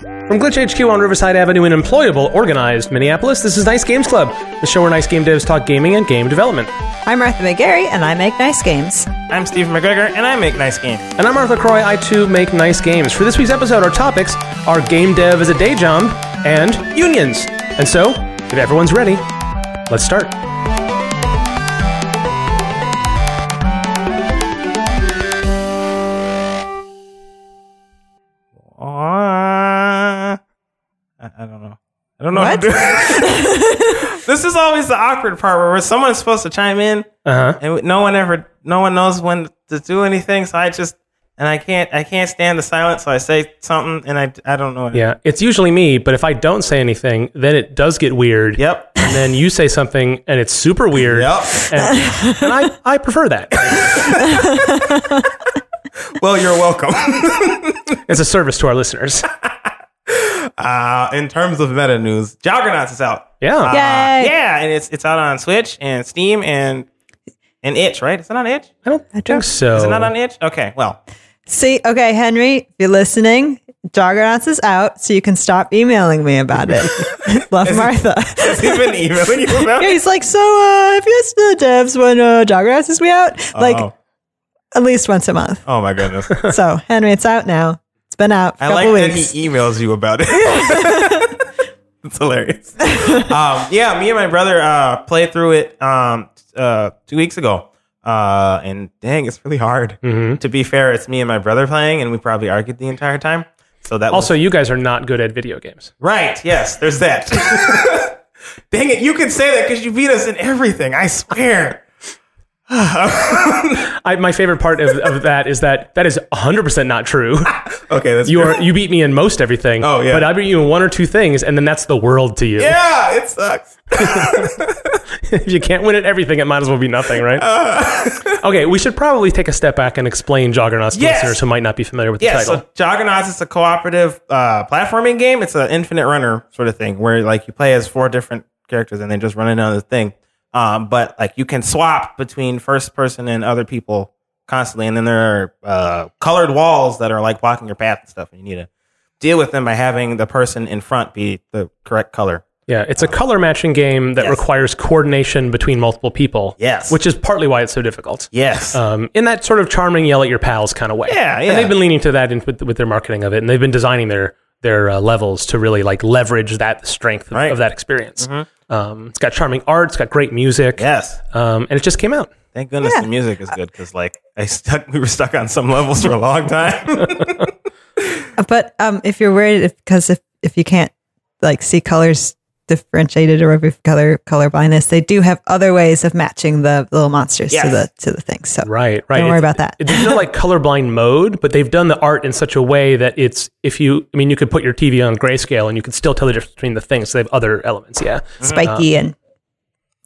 From Glitch HQ on Riverside Avenue in employable, organized Minneapolis, this is Nice Games Club, the show where nice game devs talk gaming and game development. I'm Martha McGarry, and I make nice games. I'm Steve McGregor, and I make nice games. And I'm Mark LaCroix, I too make nice games. For this week's episode, our topics are game dev as a day job and unions. And so, if everyone's ready, let's start. Don't know What? what to do. this is always the awkward part where someone's supposed to chime in, Uh huh. and no one ever, no one knows when to do anything. So I just, and I can't, I can't stand the silence. So I say something, and I, I don't know. What Yeah, it's usually me, but if I don't say anything, then it does get weird. Yep. And then you say something, and it's super weird. Yep. And, and I, I prefer that. well, you're welcome. It's a service to our listeners. uh, in terms of meta news, Joggernauts is out. Yeah. Uh, Yay. yeah, and it's it's out on Switch and Steam and and Itch, right? Is it on Itch? I don't I think so. Is it not on Itch? Okay, well, See, okay, Henry, if you're listening, Joggernauts is out, so you can stop emailing me about it. Love Martha. has he been emailing you about Yeah, it? he's like, so uh, if you listen to the devs when uh, Joggernauts is be out, like Oh. at least once a month. Oh my goodness. So, Henry, it's out now. It's been out for a I couple like that he emails you about it. it's hilarious. um, yeah, me and my brother uh, played through it um, uh, two weeks ago. Uh, and dang, it's really hard. Mm-hmm. To be fair, it's me and my brother playing, and we probably argued the entire time. So that was Also, you guys are not good at video games. right. Yes, there's that. dang it, you can say that because you beat us in everything. I swear. I, my favorite part of, of that is that that is 100% not true. Okay, that's You are you beat me in most everything. Oh, yeah. But I beat you in one or two things, and then that's the world to you. Yeah, it sucks. if you can't win at everything, it might as well be nothing, right? okay, we should probably take a step back and explain Joggernauts to Yes. listeners who might not be familiar with the Yeah, title. so Joggernauts is a cooperative uh, platforming game. It's an infinite runner sort of thing where like you play as four different characters and they just run in another thing. Um, but like you can swap between first person and other people constantly, and then there are uh, colored walls that are like blocking your path and stuff, and you need to deal with them by having the person in front be the correct color. yeah, it's a color matching game that Yes. requires coordination between multiple people. Yes. Which is partly why it's so difficult. Yes. um, in that sort of charming yell at your pals kind of way. Yeah, yeah. And they've been leaning to that in, with, with their marketing of it, and they've been designing their their uh, levels to really like leverage that strength of, Right. Mm-hmm. of that experience. Um, it's got charming art, it's got great music, yes. um, and it just came out. Thank goodness Yeah. the music is good because like I stuck, we were stuck on some levels for a long time. But um, if you're worried, if, because if, if you can't like see colors differentiated or if color color blindness, they do have other ways of matching the little monsters to the to the things. So Right, right. Don't worry It's- about that. it- There's no like colorblind mode, but they've done the art in such a way that it's if you, I mean, you could put your TV on grayscale and you could still tell the difference between the things. So they have other elements. Yeah, mm-hmm. spiky uh, and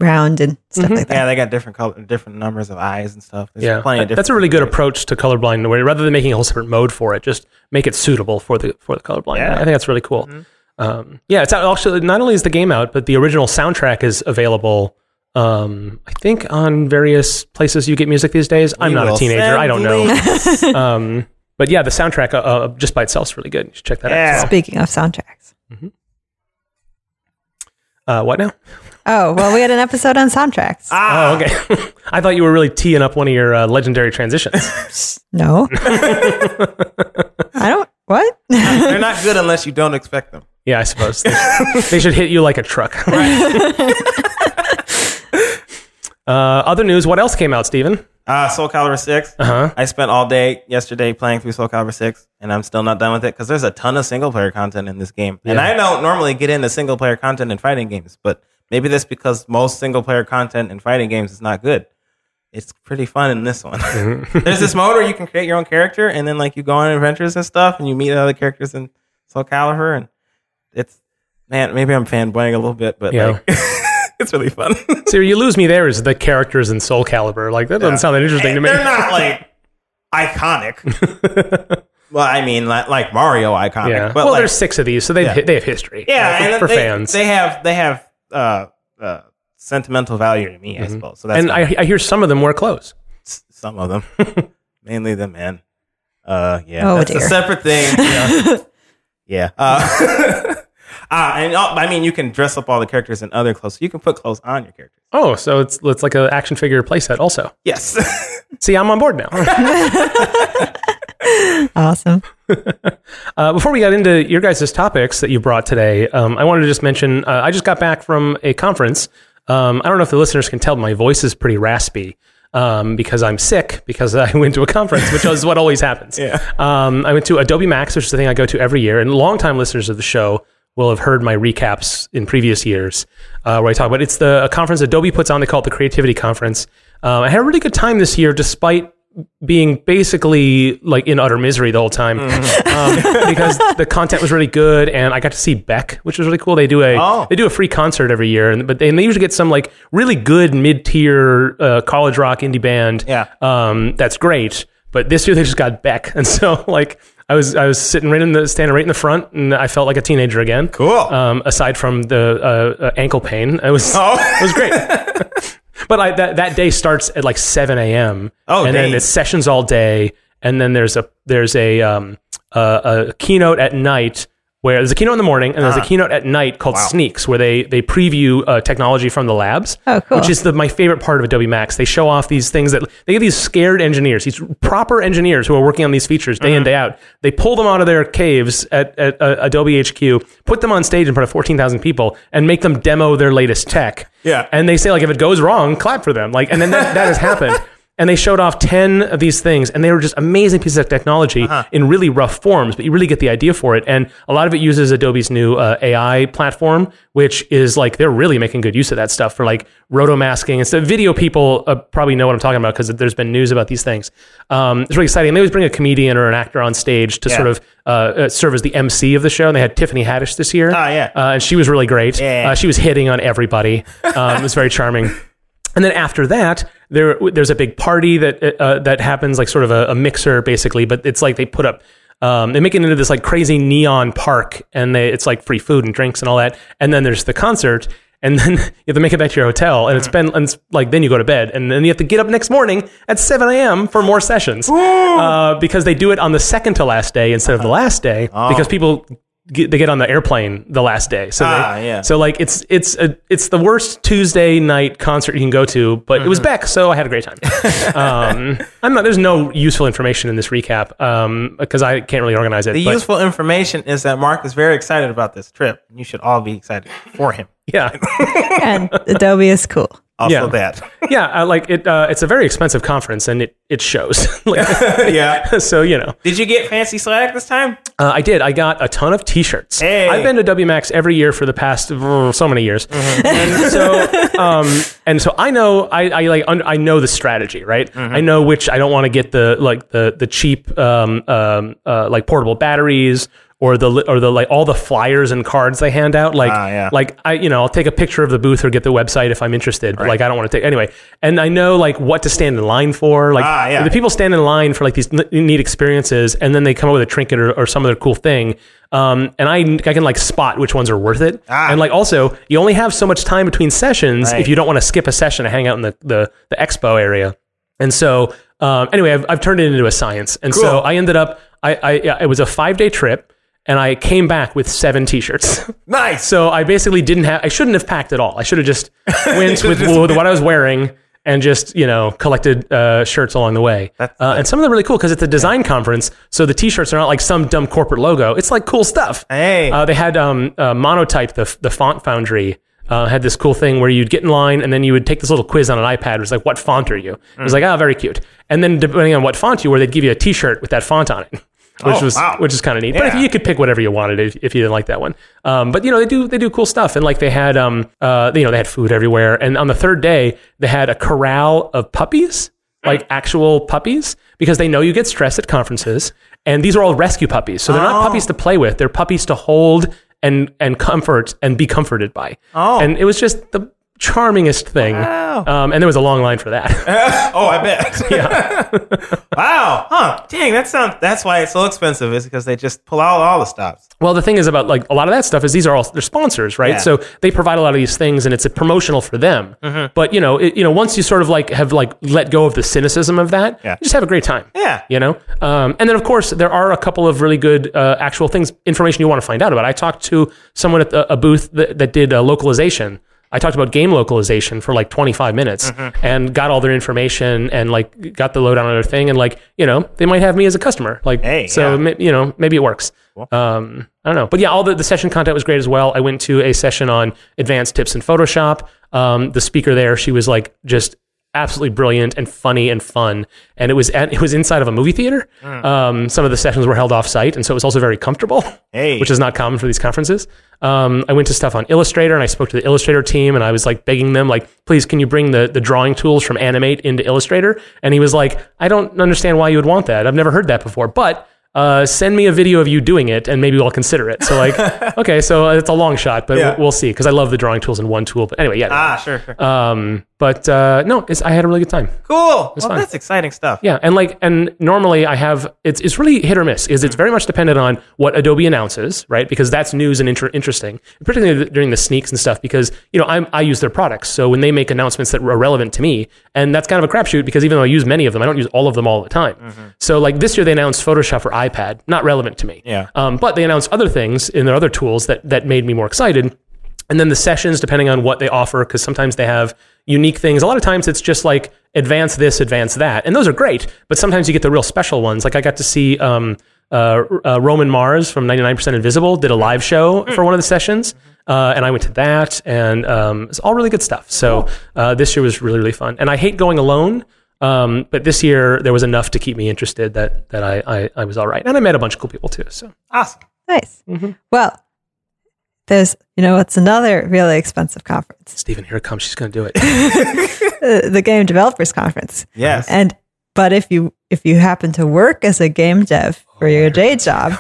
round and stuff mm-hmm. like that. yeah, they got different color, different numbers of eyes and stuff. There's yeah. plenty of different. That's a really good approach to colorblind. Where rather than making a whole separate mode for it, just make it suitable for the for the colorblind. Yeah. I think that's really cool. Mm-hmm. Um, yeah, it's out. Actually, not only is the game out, but the original soundtrack is available. Um, I think on various places you get music these days. I'm We not a teenager. I don't know. um, but yeah, the soundtrack uh, uh, just by itself is really good. You should check that out. Yeah. As Speaking of soundtracks. well. Uh, what now? Oh well, we had an episode on soundtracks. Ah, Oh, okay. I thought you were really teeing up one of your uh, legendary transitions. No, I don't. What? they're not good unless you don't expect them. Yeah, I suppose they, they should hit you like a truck. uh, other news. What else came out, Steven? Uh, Soul Calibur 6. Uh-huh. I spent all day yesterday playing through Soul Calibur 6, and I'm still not done with it because there's a ton of single player content in this game. And I don't normally get into single player content in fighting games, but maybe that's because most single player content in fighting games is not good. It's pretty fun in this one. there's this mode where you can create your own character, and then like you go on adventures and stuff, and you meet other characters in Soul Calibur, and it's man, maybe I'm fanboying a little bit, but Yeah. like it's really fun. So you lose me there is the characters in Soul Calibur. Like that doesn't sound that interesting to me. They're not like iconic. well, I mean, like, like Mario iconic. yeah. But well, like, there's six of these, so they Yeah. have they have history. yeah, uh, for, and for they, fans. they have they have uh, uh, sentimental value to me, I suppose. So that's Mm-hmm. and. I, I hear some of them wear clothes. S- some of them, mainly the men. Uh, yeah, Oh, that's dear. a separate thing. Yeah. Yeah. Uh, uh, and uh, I mean, you can dress up all the characters in other clothes. So you can put clothes on your characters. Oh, so it's it's like an action figure playset also. Yes. See, I'm on board now. Awesome. Uh, before we got into your guys' topics that you brought today, um, I wanted to just mention uh, I just got back from a conference. Um, I don't know if the listeners can tell, but my voice is pretty raspy um, because I'm sick because I went to a conference, which is what always happens. Yeah. Um, I went to Adobe Max, which is the thing I go to every year, and longtime listeners of the show will have heard my recaps in previous years uh, where I talk about it's the a conference Adobe puts on. They call it the Creativity Conference. Um, I had a really good time this year, despite being basically like in utter misery the whole time um, because the content was really good and I got to see Beck, which was really cool. They do a Oh. they do a free concert every year, and but they, and they usually get some like really good mid tier uh, college rock indie band. Yeah. um, that's great. But this year they just got Beck, and so like I was I was sitting right in the standing right in the front, and I felt like a teenager again. Cool. Um, aside from the uh, uh, ankle pain, it was Oh. it was great. but I, that that day starts at like seven a.m. Oh, and then dang. it's sessions all day, and then there's a there's a um a, a keynote at night where there's a keynote in the morning and there's a keynote at night called Sneaks where they they preview uh, technology from the labs. Oh, cool. Which is the my favorite part of Adobe Max. They show off these things that they get these scared engineers, these proper engineers who are working on these features day in day out. They pull them out of their caves at, at uh, Adobe HQ, put them on stage in front of fourteen thousand people, and make them demo their latest tech. Yeah. And they say like if it goes wrong, clap for them. Like and then that, that has happened. And they showed off 10 of these things, and they were just amazing pieces of technology in really rough forms, but you really get the idea for it. And a lot of it uses Adobe's new uh, AI platform, which is like they're really making good use of that stuff for like roto masking and stuff. Video people uh, probably know what I'm talking about because there's been news about these things. Um, it's really exciting. They always bring a comedian or an actor on stage to Yeah. sort of uh, uh, serve as the MC of the show. And they had Tiffany Haddish this year. Ah, yeah. Uh, and she was really great. Yeah. Uh, she was hitting on everybody. Um, it was very charming. And then after that, there there's a big party that uh, that happens, like sort of a, a mixer, basically. But it's like they put up, um, they make it into this like crazy neon park, and they it's like free food and drinks and all that. And then there's the concert, and then you have to make it back to your hotel, and it's been and it's like then you go to bed, and then you have to get up next morning at 7 a.m. for more sessions, uh, because they do it on the second to last day instead of the last day, because people. Get, they get on the airplane the last day, so Ah, they, yeah. so like it's it's a, it's the worst Tuesday night concert you can go to, but it was Beck, so I had a great time. um, I'm not. There's no useful information in this recap um, because I can't really organize it. the but useful information is that Mark is very excited about this trip. and You should all be excited for him. yeah, and Adobe is cool. Also, Yeah. that. yeah. I like it. Uh, it's a very expensive conference, and it it shows. Like, yeah. so you know, Did you get fancy swag this time? uh, I did. I got a ton of T-shirts. Hey. I've been to WMAX every year for the past uh, so many years, and so um, and so I know I, I like un- I know the strategy, right? I know which I don't want to get the like the the cheap um, um, uh, like portable batteries or the or the like all the flyers and cards they hand out. Like Ah, yeah. like I you know I'll take a picture of the booth or get the website if I'm interested, but like I don't want to take anyway. And I know like what to stand in line for. Like Ah, yeah. the people stand in line for like these neat experiences, and then they come up with a trinket or, or some other cool thing. Um, and I, I can like spot which ones are worth it. Ah. And like also, you only have so much time between sessions Right. if you don't want to skip a session to hang out in the the, the expo area. And so, um, anyway, I've, I've turned it into a science. And so I ended up, I, I, it was a five day trip, and I came back with seven T-shirts. Nice. So I basically didn't have. I shouldn't have packed at all. I should have just went with, with what I was wearing and just you know collected uh, shirts along the way. Uh, and some of them are really cool because it's a design conference. So the T-shirts are not like some dumb corporate logo. It's like cool stuff. Hey. Uh, they had um, uh, Monotype, the the font foundry. Uh, had this cool thing where you'd get in line and then you would take this little quiz on an iPad. It was like, "What font are you?" It was Hmm. like, "Ah, very cute." And then depending on what font you were, they'd give you a T-shirt with that font on it, which Oh, was wow. which is kind of neat. But if you could pick whatever you wanted if, if you didn't like that one. Um, but you know they do they do cool stuff and like they had um uh you know they had food everywhere and on the third day they had a corral of puppies like actual puppies because they know you get stressed at conferences and these are all rescue puppies so they're not Oh. puppies to play with they're puppies to hold and and comfort and be comforted by Oh. and it was just the charmingest thing. Wow. Um, and there was a long line for that. oh, I bet. yeah. wow. Huh. Dang, that sounds. That's why it's so expensive. Is because they just pull out all the stops. Well, the thing is about like a lot of that stuff is these are all they're sponsors, right? Yeah. So they provide a lot of these things, and it's a promotional for them. Mm-hmm. But you know, it, you know, once you sort of like have like let go of the cynicism of that, Yeah. you just have a great time. Yeah. You know, um, and then of course there are a couple of really good uh, actual things, information you want to find out about. I talked to someone at the, a booth that, that did uh, localization. I talked about game localization for like 25 minutes Mm-hmm. and got all their information and like got the lowdown on their thing and like you know they might have me as a customer like Hey, so yeah. you know maybe it works. Um, I don't know, but yeah, all the, the session content was great as well. I went to a session on advanced tips in Photoshop. Um, the speaker there, she was like just absolutely brilliant and funny and fun, and it was at, it was inside of a movie theater. Um, some of the sessions were held off site, and so it was also very comfortable, Hey. which is not common for these conferences. Um, I went to stuff on Illustrator, and I spoke to the Illustrator team, and I was like begging them, like, please, can you bring the the drawing tools from Animate into Illustrator? And he was like, I don't understand why you would want that. I've never heard that before, but uh, send me a video of you doing it and maybe I'll consider it. So like, okay, so it's a long shot, but Yeah. we'll, we'll see because I love the drawing tools in one tool. But anyway, yeah. Ah, sure. sure. Um, but uh, no, it's, I had a really good time. cool. Well, fun. that's exciting stuff. Yeah, and like, and normally I have it's it's really hit or miss. Is it's very much dependent on what Adobe announces, right? Because that's news and inter- interesting, particularly during the sneaks and stuff. Because you know I'm, I use their products, so when they make announcements that are relevant to me, and that's kind of a crapshoot because even though I use many of them, I don't use all of them all the time. So like this year they announced Photoshop for iPad, not relevant to me. Yeah. Um, but they announced other things in their other tools that that made me more excited. And then the sessions, depending on what they offer, because sometimes they have unique things. A lot of times it's just like advance this, advance that, and those are great. But sometimes you get the real special ones. Like I got to see um, uh, uh, Roman Mars from 99% Invisible did a live show for one of the sessions, uh, and I went to that, and um, it's all really good stuff. So uh, this year was really really fun, and I hate going alone. Um, but this year there was enough to keep me interested that that I, I I was all right, and I met a bunch of cool people too. So Awesome. Nice. Mm-hmm. Well, there's, you know, what's another really expensive conference? Stephen, here it comes. She's going to do it. Uh, the Game Developers Conference. Yes. And but if you if you happen to work as a game dev for your day job,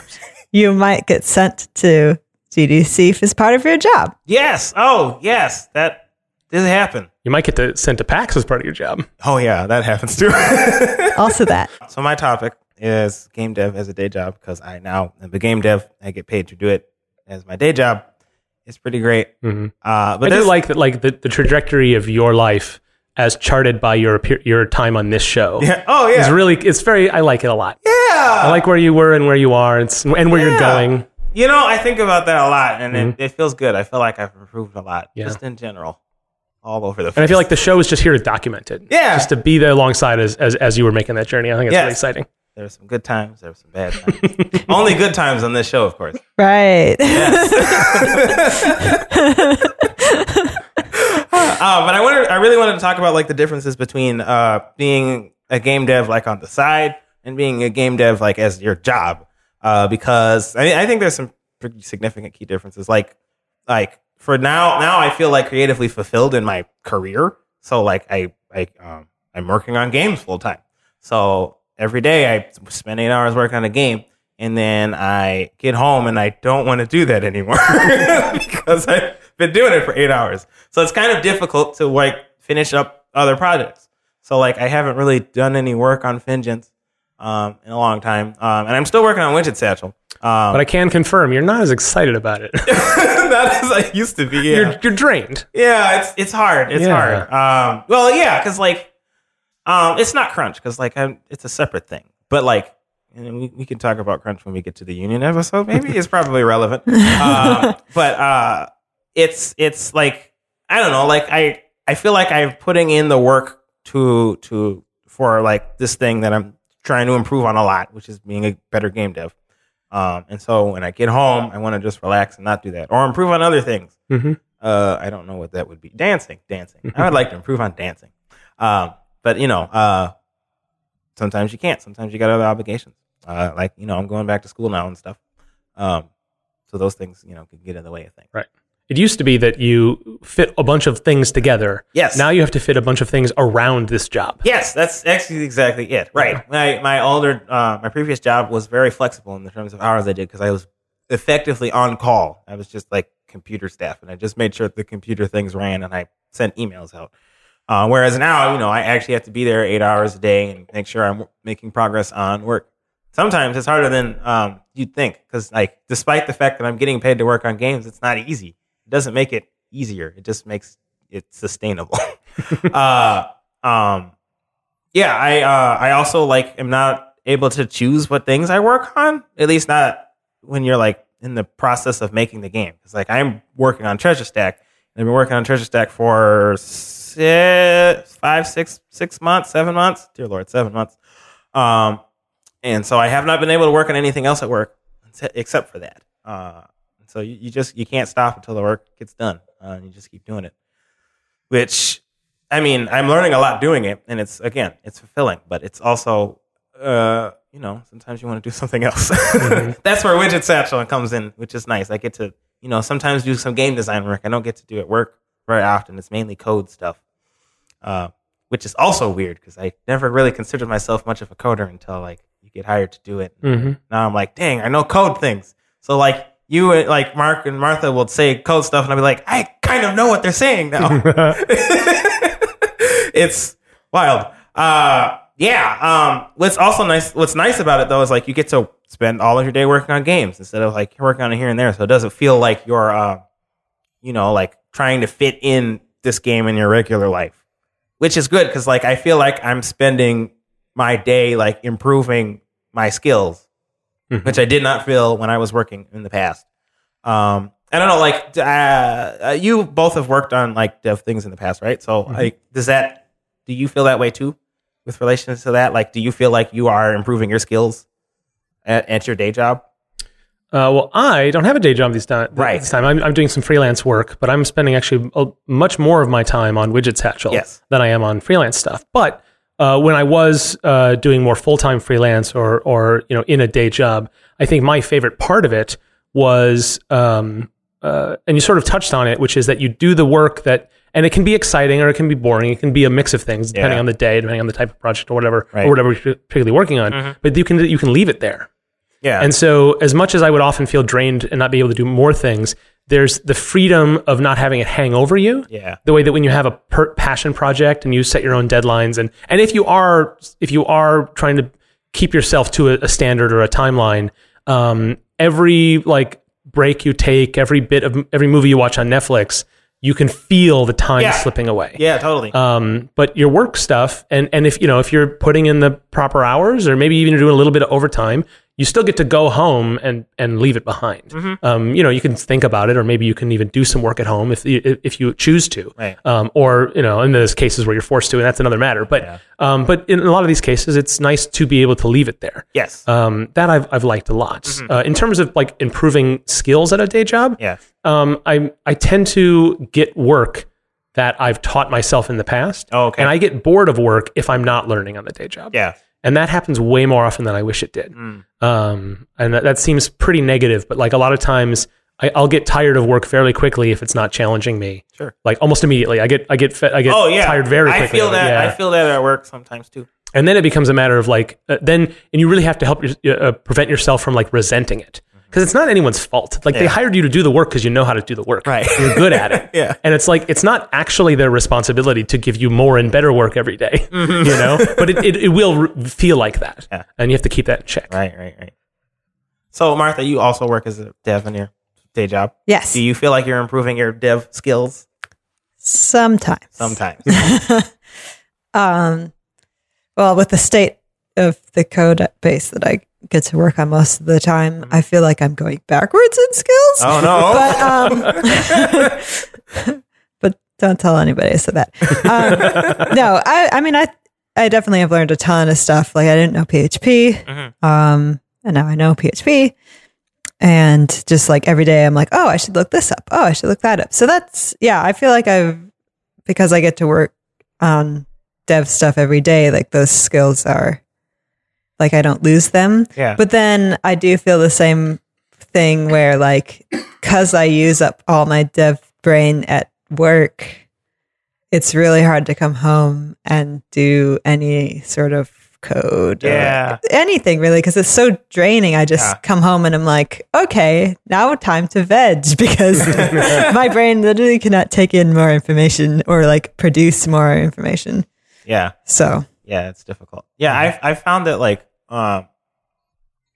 you might get sent to GDC as part of your job. yes. Oh, yes. That did happen. You might get to sent to PAX as part of your job. Oh, yeah. That happens too. Also, that so my topic is game dev as a day job because I now am a game dev. I get paid to do it as my day job. It's pretty great. Mhm. Uh, but I do like that, like the, the trajectory of your life as charted by your your time on this show. Yeah. Oh, yeah. It's really, it's very, I like it a lot. yeah. I like where you were and where you are and, and where you're going. You know, I think about that a lot, and it, it feels good. I feel like I've improved a lot, Mm-hmm. Yeah. just in general, all over the. place. And I feel like the show is just here to document it. Yeah. Just to be there alongside as, as, as you were making that journey. I think it's Yes. really exciting. there were some good times, there were some bad times. Only good times on this show, of course. right. Uh, but I wanted, I really wanted to talk about like the differences between uh, being a game dev like on the side and being a game dev like as your job, uh, because I, I think there's some pretty significant key differences. Like, like for now, now I feel like creatively fulfilled in my career. So like I, I, um, I'm working on games full time. So every day I spend eight hours working on a game. And then I get home and I don't want to do that anymore because I've been doing it for eight hours. So it's kind of difficult to like finish up other projects. So like I haven't really done any work on Vengeance um, in a long time, um, and I'm still working on Widget Satchel. Um, But I can confirm you're not as excited about it. not as I used to be. Yeah, you're, you're drained. yeah, it's it's hard. It's Yeah. hard. Um, well, yeah, because like, um, it's not crunch because like I'm, it's a separate thing. But like, and we, we can talk about crunch when we get to the union episode. Maybe it's probably relevant. um, but uh, it's it's like I don't know. Like I I feel like I'm putting in the work to to for like this thing that I'm trying to improve on a lot, which is being a better game dev. Um, and so when I get home, I want to just relax and not do that, or improve on other things. Mhm. Uh, I don't know what that would be. Dancing, dancing. I would like to improve on dancing. Um, but you know, uh, sometimes you can't. Sometimes you got other obligations. Uh, like you know, I'm going back to school now and stuff. Um, so those things, you know, can get in the way of things. Right. It used to be that you fit a bunch of things together. Yes. Now you have to fit a bunch of things around this job. Yes, that's actually exactly it. Right. My my older uh, my previous job was very flexible in the terms of hours I did because I was effectively on call. I was just like computer staff, and I just made sure the computer things ran, and I sent emails out. Uh, whereas now, you know, I actually have to be there eight hours a day and make sure I'm making progress on work. Sometimes it's harder than um, you'd think because, like, despite the fact that I'm getting paid to work on games, it's not easy. It doesn't make it easier. It just makes it sustainable. uh, um, yeah, I uh, I also like am not able to choose what things I work on. At least not when you're like in the process of making the game. It's like I'm working on Treasure Stack. And I've been working on Treasure Stack for six, five, six, six months, seven months. Dear Lord, seven months. Um, and so I have not been able to work on anything else at work except for that. Uh, so you, you just you can't stop until the work gets done. Uh, you just keep doing it. Which, I mean, I'm learning a lot doing it, and it's again, it's fulfilling, but it's also, uh, you know, sometimes you want to do something else. That's where Widget Satchel comes in, which is nice. I get to, you know, sometimes do some game design work. I don't get to do it work very often. It's mainly code stuff, uh, which is also weird because I never really considered myself much of a coder until like you get hired to do it. Mhm. Now I'm like, dang, I know code things. So like you, like Mark and Martha will say code stuff, and I'll be like, I kind of know what they're saying now. it's wild. Uh, yeah. Um, what's also nice, what's nice about it though is like you get to spend all of your day working on games instead of like working on it here and there. So it doesn't feel like you're, uh, you know, like trying to fit in this game in your regular life, which is good because like I feel like I'm spending my day like improving my skills, Mhm. which I did not feel when I was working in the past. Um, I don't know, like uh, uh, you both have worked on like dev things in the past, right? So, like, does that do you feel that way too, with relations to that? Like, do you feel like you are improving your skills at, at your day job? Uh, well, I don't have a day job these time. Right. This time, I'm, I'm doing some freelance work, but I'm spending actually a, much more of my time on Widget Satchel Yes. than I am on freelance stuff. But uh, when I was uh, doing more full time freelance or or you know in a day job, I think my favorite part of it was, um, uh, and you sort of touched on it, which is that you do the work that, and it can be exciting or it can be boring. It can be a mix of things depending Yeah. on the day, depending on the type of project or whatever, Right. or whatever you're particularly working on. But you can you can leave it there. Yeah, And so, as much as I would often feel drained and not be able to do more things, there's the freedom of not having it hang over you. yeah, The way that when you have a per- passion project and you set your own deadlines, and and if you are if you are trying to keep yourself to a, a standard or a timeline, um, every like break you take, every bit of every movie you watch on Netflix, you can feel the time Yeah. slipping away. yeah, totally. Um, but your work stuff, and and if you know if you're putting in the proper hours, or maybe even doing a little bit of overtime, you still get to go home and and leave it behind. Mm-hmm. Um, you know, you can think about it, or maybe you can even do some work at home if you, if you choose to. Right. Um, or you know, in those cases where you're forced to, and that's another matter. But Yeah. um, but in a lot of these cases, it's nice to be able to leave it there. yes, Um, that I've I've liked a lot. Uh, in terms of like improving skills at a day job, yeah, um, I I tend to get work that I've taught myself in the past. Oh, okay. And I get bored of work if I'm not learning on the day job. yeah, And that happens way more often than I wish it did. Mm. Um, and that, that seems pretty negative, but like a lot of times I, I'll get tired of work fairly quickly if it's not challenging me. Sure. Like almost immediately. I get I get fe- I get Oh yeah, tired very quickly. I feel that. yeah I feel that at work sometimes too. and then it becomes a matter of like uh, then and you really have to help your, uh, prevent yourself from like resenting it because it's not anyone's fault like they hired you to do the work because you know how to do the work Right. you're good at it Yeah. and it's like it's not actually their responsibility to give you more and better work every day, you know but it, it, it will re- feel like that Yeah. and you have to keep that in check Right, right, right. So Martha, you also work as a dev in your day job. Yes. Do you feel like you're improving your dev skills Sometimes. sometimes? Um, well, with the state of the code base that I get to work on most of the time, I feel like I'm going backwards in skills. oh no! But um, but don't tell anybody I said that. Um, no, I I mean I I definitely have learned a ton of stuff. Like I didn't know PHP, Mhm. um, and now I know PHP. And just like every day, I'm like, oh, I should look this up. Oh, I should look that up. So that's yeah. I feel like I've because I get to work on dev stuff every day. Like those skills are like I don't lose them. yeah, But then I do feel the same thing where, like, because I use up all my dev brain at work, it's really hard to come home and do any sort of code. or Yeah. anything really, because it's so draining. I just Yeah. come home and I'm like, okay, now time to veg because my brain literally cannot take in more information or like produce more information. Yeah. So Yeah, it's difficult. Yeah, I I found that like um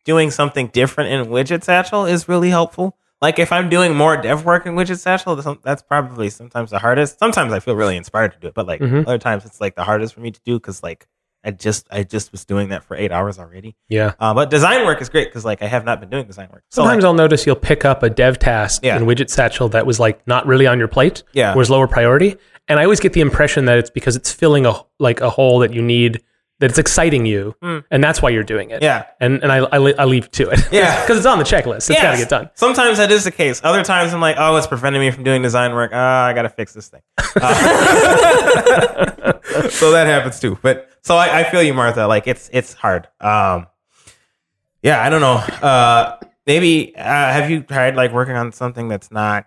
doing something different in Widget Satchel is really helpful. Like if I'm doing more dev work in Widget Satchel, that's- probably sometimes the hardest. Sometimes I feel really inspired to do it, but like Mhm. other times it's like the hardest for me to do because like I just I just was doing that for eight hours already. Yeah. Uh, but design work is great because like I have not been doing design work. So Sometimes like, I'll notice you'll pick up a dev task Yeah. in Widget Satchel that was like not really on your plate, Yeah. was lower priority, and I always get the impression that it's because it's filling a like a hole that you need that it's exciting you, and that's why you're doing it. Yeah. and and I I, I leave to it. Yeah. because it's on the checklist. It's got to get done. Sometimes that is the case. Other times I'm like, oh, it's preventing me from doing design work. Ah, I gotta fix this thing. Uh, so that happens too. But so I, I feel you, Martha. Like it's it's hard. Um, yeah, I don't know. Uh, maybe uh, have you tried like working on something that's not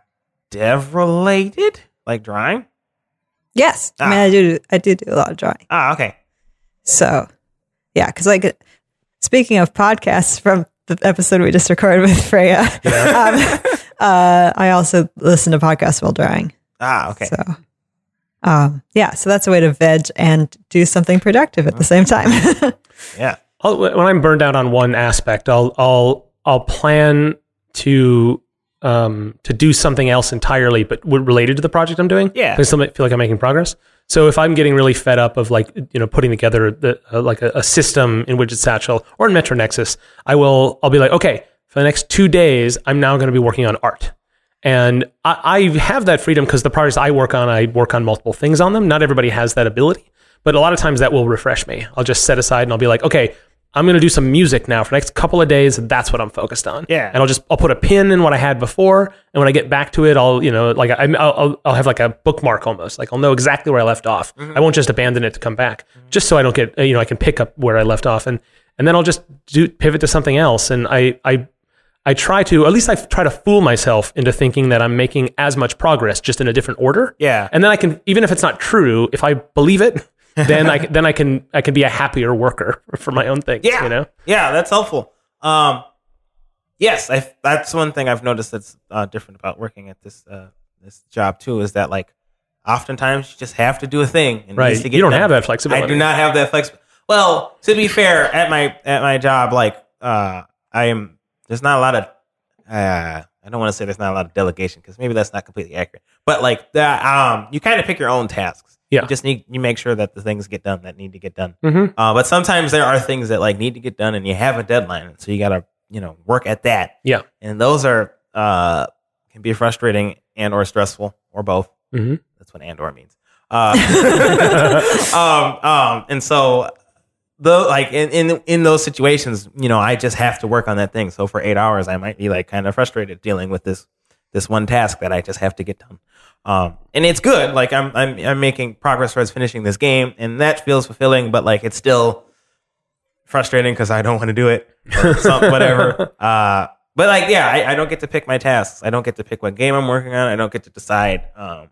dev related, like drawing? Yes, I mean, Ah. I do, I do do a lot of drawing. Ah, okay. So yeah, because like speaking of podcasts from the episode we just recorded with Freya, um, uh, I also listen to podcasts while drawing. Ah, okay. So, um, yeah, so that's a way to veg and do something productive at the same time. Yeah. I'll, when I'm burned out on one aspect, I'll I'll I'll plan to um to do something else entirely, but related to the project I'm doing. Yeah. I still feel like I'm making progress. So if I'm getting really fed up of like you know putting together the uh, like a, a system in Widget Satchel or in Metro Nexus, I will I'll be like okay for the next two days I'm now going to be working on art. And I, I have that freedom because the projects I work on, I work on multiple things on them. Not everybody has that ability, but a lot of times that will refresh me. I'll just set aside and I'll be like, okay, I'm going to do some music now for the next couple of days. That's what I'm focused on. Yeah. And I'll just, I'll put a pin in what I had before. And when I get back to it, I'll, you know, like I, I'll, I'll, have like a bookmark almost. Like I'll know exactly where I left off. Mm-hmm. I won't just abandon it to come back just so I don't get, you know, I can pick up where I left off. And, and then I'll just do pivot to something else. And I, I, I try to, at least I try to fool myself into thinking that I'm making as much progress, just in a different order. Yeah. And then I can, even if it's not true, if I believe it, then I then I can I can be a happier worker for my own things. Yeah, You know. yeah, that's helpful. Um, yes, I, that's one thing I've noticed that's uh, different about working at this uh, this job too is that like oftentimes you just have to do a thing. And Right. You don't done. have that flexibility. I do not have that flex. Well, to be fair, at my at my job, like uh, I am, there's not a lot of. Uh, I don't want to say there's not a lot of delegation because maybe that's not completely accurate. But like that, um, you kind of pick your own tasks. Yeah. You just need you make sure that the things get done that need to get done. Mhm. Uh, but sometimes there are things that like need to get done, and you have a deadline, so you gotta you know work at that. Yeah. And those are uh can be frustrating and or stressful or both. Mhm. That's what and or means. Uh, um, um, and so though like in, in in those situations, you know, I just have to work on that thing. So for eight hours, I might be like kind of frustrated dealing with this this one task that I just have to get done. Um, and it's good. Like I'm I'm I'm making progress towards finishing this game, and that feels fulfilling. But like it's still frustrating because I don't want to do it. Whatever. Uh, but like yeah, I, I don't get to pick my tasks. I don't get to pick what game I'm working on. I don't get to decide um,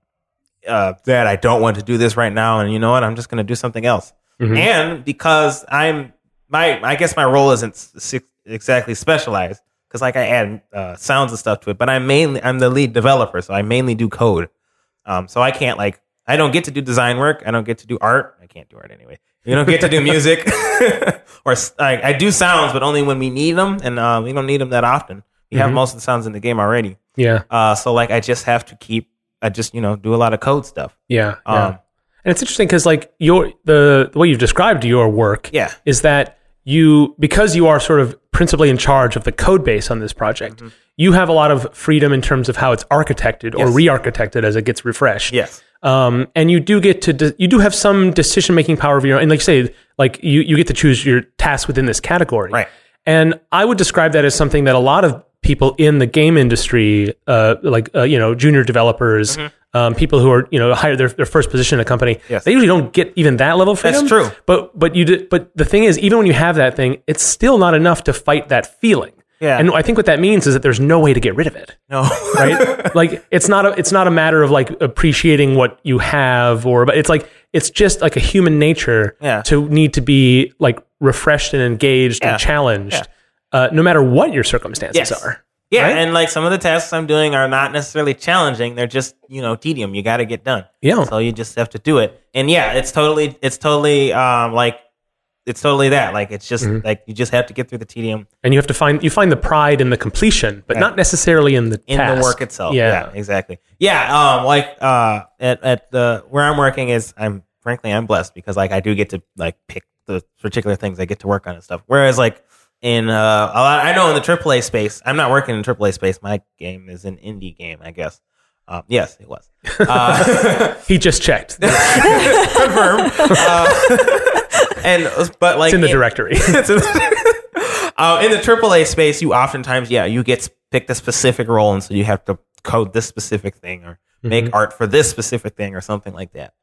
uh, that I don't want to do this right now. And you know what? I'm just going to do something else. And because I'm my, I guess my role isn't exactly specialized because like I add uh, sounds and stuff to it. But I'm mainly I'm the lead developer, so I mainly do code. Um, so I can't like I don't get to do design work. I don't get to do art. I can't do art anyway. You don't get to do music, or like, I do sounds, but only when we need them, and uh, we don't need them that often. We have most of the sounds in the game already. Yeah. Uh, so like I just have to keep. I just you know do a lot of code stuff. Yeah. yeah. Um, And it's interesting because like your the the way you've described your work Yeah. is that you because you are sort of principally in charge of the code base on this project, you have a lot of freedom in terms of how it's architected or Mm-hmm. Re-architected as it gets refreshed. Yes. Um, and you do get to de- you do have some decision making power of your own. And like you say, like you you get to choose your tasks within this category. Right. And I would describe that as something that a lot of people in the game industry, uh, like uh, you know, junior developers, um, people who are you know hire their, their first position in a company. Yes. they usually don't get even that level of freedom. That's true. But but you did, but the thing is, even when you have that thing, it's still not enough to fight that feeling. Yeah. And I think what that means is that there's no way to get rid of it No. right? like it's not a it's not a matter of like appreciating what you have or but it's like it's just like a human nature Yeah. to need to be like refreshed and engaged Yeah. and challenged, Yeah. uh, no matter what your circumstances Yes. are. Yeah, Right? and like some of the tasks I'm doing are not necessarily challenging. They're just you know tedium. You got to get done. Yeah. So you just have to do it. And yeah, it's totally it's totally um like it's totally that. Like it's just Mm-hmm. like you just have to get through the tedium And you have to find you find the pride in the completion, but Yeah. not necessarily in the in task. the work itself. Yeah. Yeah, exactly. Yeah, um like uh at at the where I'm working is I'm frankly I'm blessed because like I do get to like pick the particular things I get to work on and stuff. Whereas like in uh a lot, I know in the AAA space, I'm not working in AAA space. My game is an indie game, I guess. Um, yes, it was. Uh, He just checked. confirmed. Uh, and but like It's in the directory. it's in the, uh, in the AAA space, you oftentimes, yeah, you get picked a specific role, and so you have to code this specific thing or make art for this specific thing or something like that.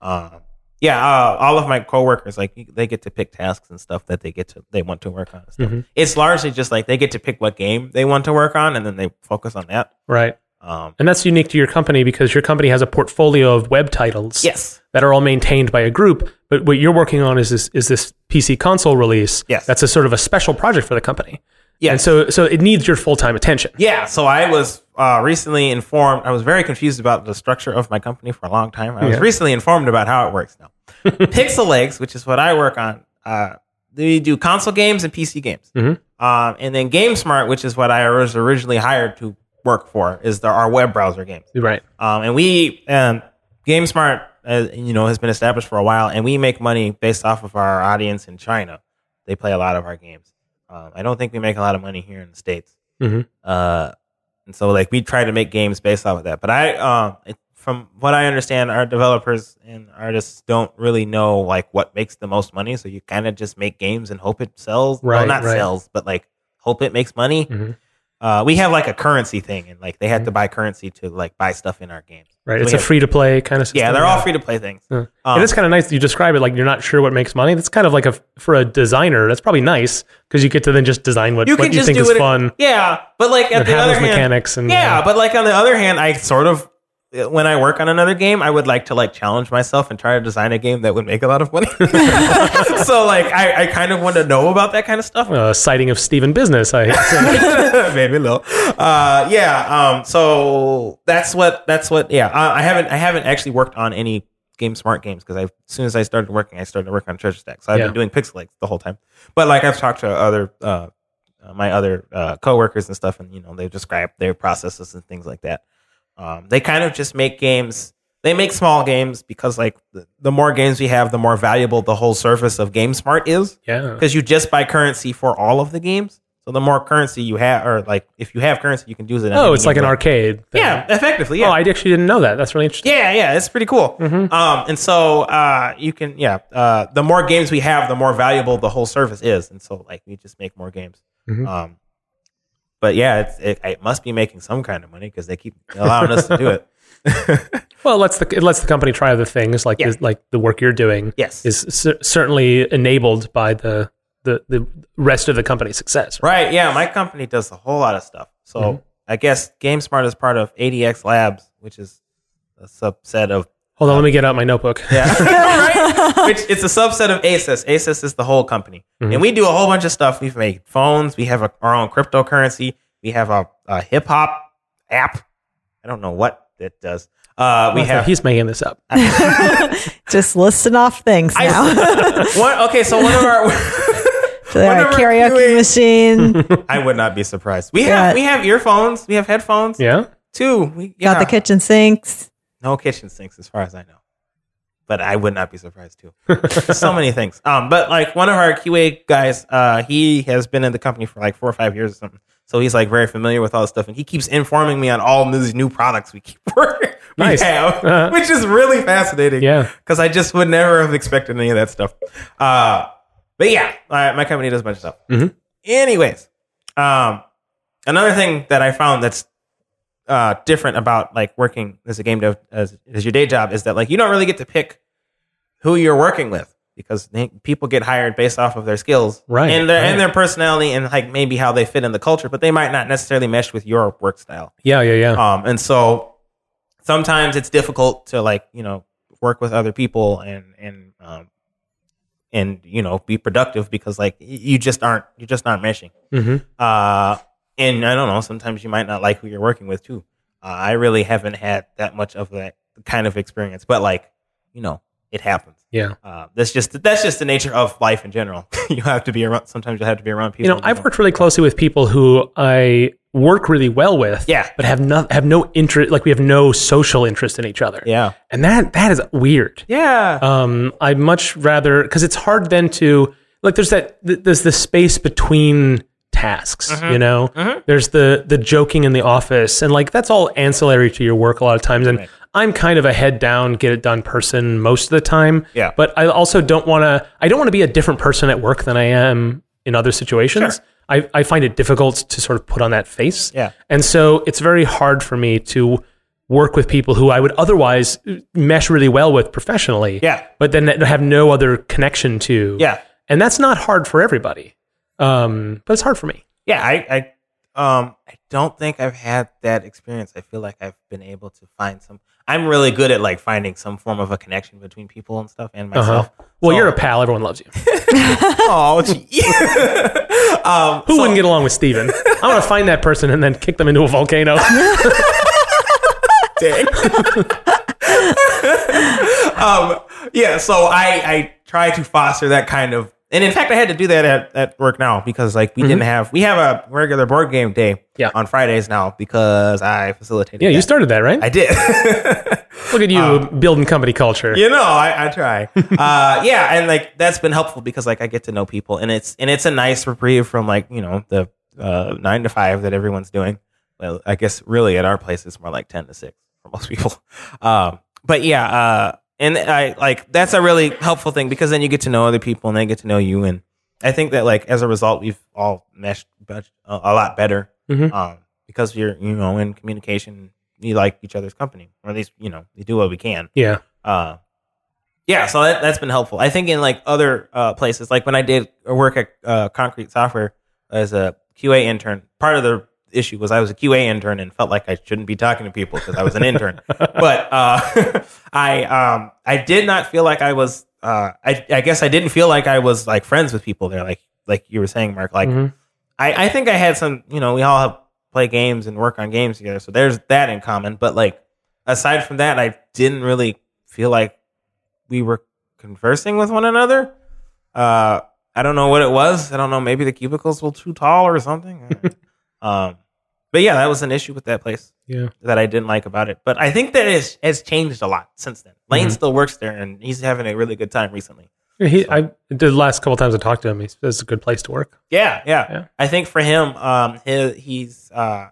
Um, yeah, uh, all of my coworkers like they get to pick tasks and stuff that they get to they want to work on. Stuff. It's largely just like they get to pick what game they want to work on, and then they focus on that. right. Um, And that's unique to your company because your company has a portfolio of web titles yes, that are all maintained by a group. But what you're working on is this is this PC console release. Yes. That's a sort of a special project for the company. Yes. And so so it needs your full time attention. Yeah, so I was uh, recently informed. I was very confused about the structure of my company for a long time. I was Yeah. recently informed about how it works now. Pixel Legs, which is what I work on, uh, they do console games and PC games. Mhm. Um, and then GameSmart, which is what I was originally hired to work for, is the, our web browser games. Right. Um, and we, um, GameSmart, uh, you know, has been established for a while, and we make money based off of our audience in China. They play a lot of our games. Um, I don't think we make a lot of money here in the states. Mhm. Uh, and so, like, we try to make games based off of that. But I, um, it, from what I understand, our developers and artists don't really know like what makes the most money. So you kind of just make games and hope it sells. well, not right. sells, but like hope it makes money. Mhm. Uh, we have like a currency thing, and like they had to buy currency to like buy stuff in our games. Right. So It's we a have- free to play kind of system. yeah, they're all free to play things. Um, it is kind of nice that you describe it like you're not sure what makes money. That's kind of like a for a designer. That's probably nice because you get to then just design what you what you think is it. fun Yeah, but like at and the other hand, mechanics and yeah, but like on the other hand, I sort of when I work on another game, I would like to like challenge myself and try to design a game that would make a lot of money. so like I, I kind of want to know about that kind of stuff. uh, sighting of Steven Business. I Maybe a little. Uh, yeah. Um. So that's what. That's what. Yeah. Uh, I haven't. I haven't actually worked on any GameSmart games because I, as soon as I started working, I started working on Treasure Stack. So I've Yeah. been doing Pixel Legs the whole time. But like I've talked to other, uh, uh, my other uh, coworkers and stuff, and you know they describe their processes and things like that. Um, they kind of just make games. They make small games because like the, the more games we have, the more valuable the whole service of GameSmart is yeah. because you just buy currency for all of the games. So the more currency you have, or like if you have currency, you can use it. Oh, it's like an arcade. thing. Yeah, effectively. Yeah. Oh, I actually didn't know that. That's really interesting. yeah, yeah, it's pretty cool. Mhm. Um, and so uh, you can, yeah, uh, the more games we have, the more valuable the whole service is, and so like we just make more games. Mhm. Um, but yeah, it's, it, it must be making some kind of money because they keep allowing us to do it. Well, it lets the it lets the company try other things like Yeah. the, like the work you're doing yes, is cer- certainly enabled by the, the the rest of the company's success. right. Yeah, my company does a whole lot of stuff. So Mhm. I guess GameSmart is part of ADX Labs, which is a subset of Hold on, let me get out my notebook. Yeah. right? Which it's a subset of ASUS. ASUS is the whole company. Mhm. And we do a whole bunch of stuff. We've made phones. We have a, our own cryptocurrency. We have a, a hip hop app. I don't know what it does. Uh, we Oh, have he's making this up. Just listing off things I- now. one, okay, so one of our So one of a our karaoke QA machine. I would not be surprised. We Yeah. have we have earphones, we have headphones Yeah. too. We Got the kitchen sinks. No kitchen sinks, as far as I know. But I would not be surprised too. So many things. Um, but like one of our QA guys, uh, he has been in the company for like four or five years or something. So he's like very familiar with all this stuff, and he keeps informing me on all these new products we keep working. we Nice. have, Uh-huh. which is really fascinating. Yeah. because I just would never have expected any of that stuff. Uh, but yeah, my, my company does a bunch of stuff. Mhm. Anyways, um, another thing that I found that's uh, different about like working as a game dev as, as your day job is that like you don't really get to pick who you're working with because they, people get hired based off of their skills Right, and their right. and their personality and like maybe how they fit in the culture, but they might not necessarily mesh with your work style. Yeah. Yeah. Yeah. Um, and so sometimes it's difficult to like, you know, work with other people and, and, um, and you know be productive because like you just aren't you just aren't meshing. hmm Uh, and I don't know. Sometimes you might not like who you're working with too. Uh, I really haven't had that much of that kind of experience, but like you know, it happens. Yeah. Uh, that's just that's just the nature of life in general. you have to be around. Sometimes you have to be around people. You know, I've worked really closely with people who I work really well with. Yeah. But have no have no interest. Like we have no social interest in each other. Yeah. And that that is weird. Yeah. Um, I'd much rather because it's hard then to like. There's that there's the space between tasks. Mm-hmm. You know, there's the the joking in the office, and like that's all ancillary to your work a lot of times. And Right. I'm kind of a head down, get it done person most of the time. Yeah. But I also don't want to. I don't want to be a different person at work than I am in other situations. Sure. I, I find it difficult to sort of put on that face. Yeah. And so it's very hard for me to work with people who I would otherwise mesh really well with professionally. Yeah. But then have no other connection to. yeah. And that's not hard for everybody. Um, but it's hard for me. Yeah. I, I um I don't think I've had that experience. I feel like I've been able to find some. I'm really good at like finding some form of a connection between people and stuff and myself. Well, So- you're a pal. Everyone loves you. oh, gee. um, Who so- wouldn't get along with Steven? I want to find that person and then kick them into a volcano. Dang. um, yeah, so I, I try to foster that kind of, and in fact, I had to do that at, at work now because like we didn't have, we have a regular board game day Mm-hmm. Yeah. on Fridays now because I facilitated. yeah, you started that, right? I did. Look at you building company culture. you know, I, I try. uh, yeah, and like that's been helpful because like I get to know people, and it's and it's a nice reprieve from like you know the uh, nine to five that everyone's doing. Well, I guess really at our place it's more like ten to six for most people. Um, but yeah, uh, and I like that's a really helpful thing because then you get to know other people and they get to know you, and I think that like as a result we've all meshed bet- a a lot better Mhm. um, because you're you know in communication. You like each other's company, or at least you know we do what we can Yeah. uh yeah so that, that's been helpful i think in like other uh places like when i did work at uh, concrete software as a qa intern part of the issue was i was a qa intern and felt like i shouldn't be talking to people because i was an intern but uh i um i did not feel like i was uh I, I guess i didn't feel like i was like friends with people there like like you were saying mark like Mhm. I, I think I had some, you know, we all have play games and work on games together. So there's that in common. But like, aside from that, I didn't really feel like we were conversing with one another. Uh, I don't know what it was. I don't know. Maybe the cubicles were too tall or something. um, but yeah, that was an issue with that place Yeah. that I didn't like about it. But I think that is, has changed a lot since then. Lane still works there and he's having a really good time recently. He, I the last couple times I talked to him, he says it's a good place to work. Yeah, yeah. Yeah. I think for him, um, his, he's, uh,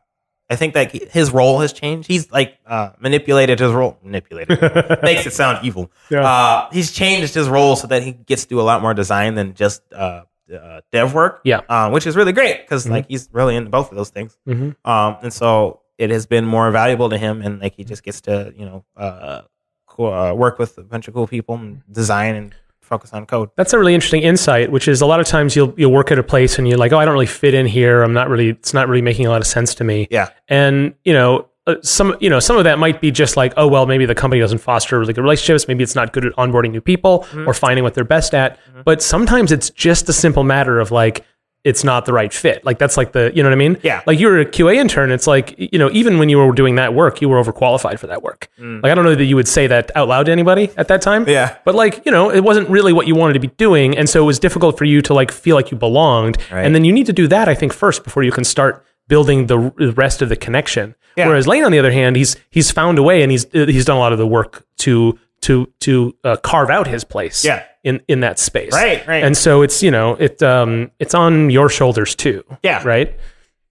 I think that his role has changed. He's like uh, manipulated his role. Manipulated makes it sound evil. Yeah. Uh, he's changed his role so that he gets to do a lot more design than just uh, uh, dev work. Yeah. uh, which is really great because like he's really into both of those things. Mhm. Um, and so it has been more valuable to him, and like he just gets to you know uh, uh work with a bunch of cool people and design and focus on code. That's a really interesting insight, which is a lot of times you'll you'll work at a place and you're like, oh, I don't really fit in here. I'm not really. It's not really making a lot of sense to me. Yeah. And you know, uh, some you know some of that might be just like, oh well, maybe the company doesn't foster really good relationships. Maybe it's not good at onboarding new people Mm-hmm. or finding what they're best at. But sometimes it's just a simple matter of like. It's not the right fit. Like that's like the, you know what I mean? Yeah. Like you were a QA intern. It's like, you know, even when you were doing that work, you were overqualified for that work. Like I don't know that you would say that out loud to anybody at that time. Mm. Yeah. But like, you know, it wasn't really what you wanted to be doing. And so it was difficult for you to like feel like you belonged. Right. And then you need to do that, I think, first before you can start building the rest of the connection. Yeah. Whereas Lane, on the other hand, he's he's found a way and he's he's done a lot of the work to to to uh, carve out his place. Yeah. In, in that space, Right, right. and so it's you know it um it's on your shoulders too, Yeah. right,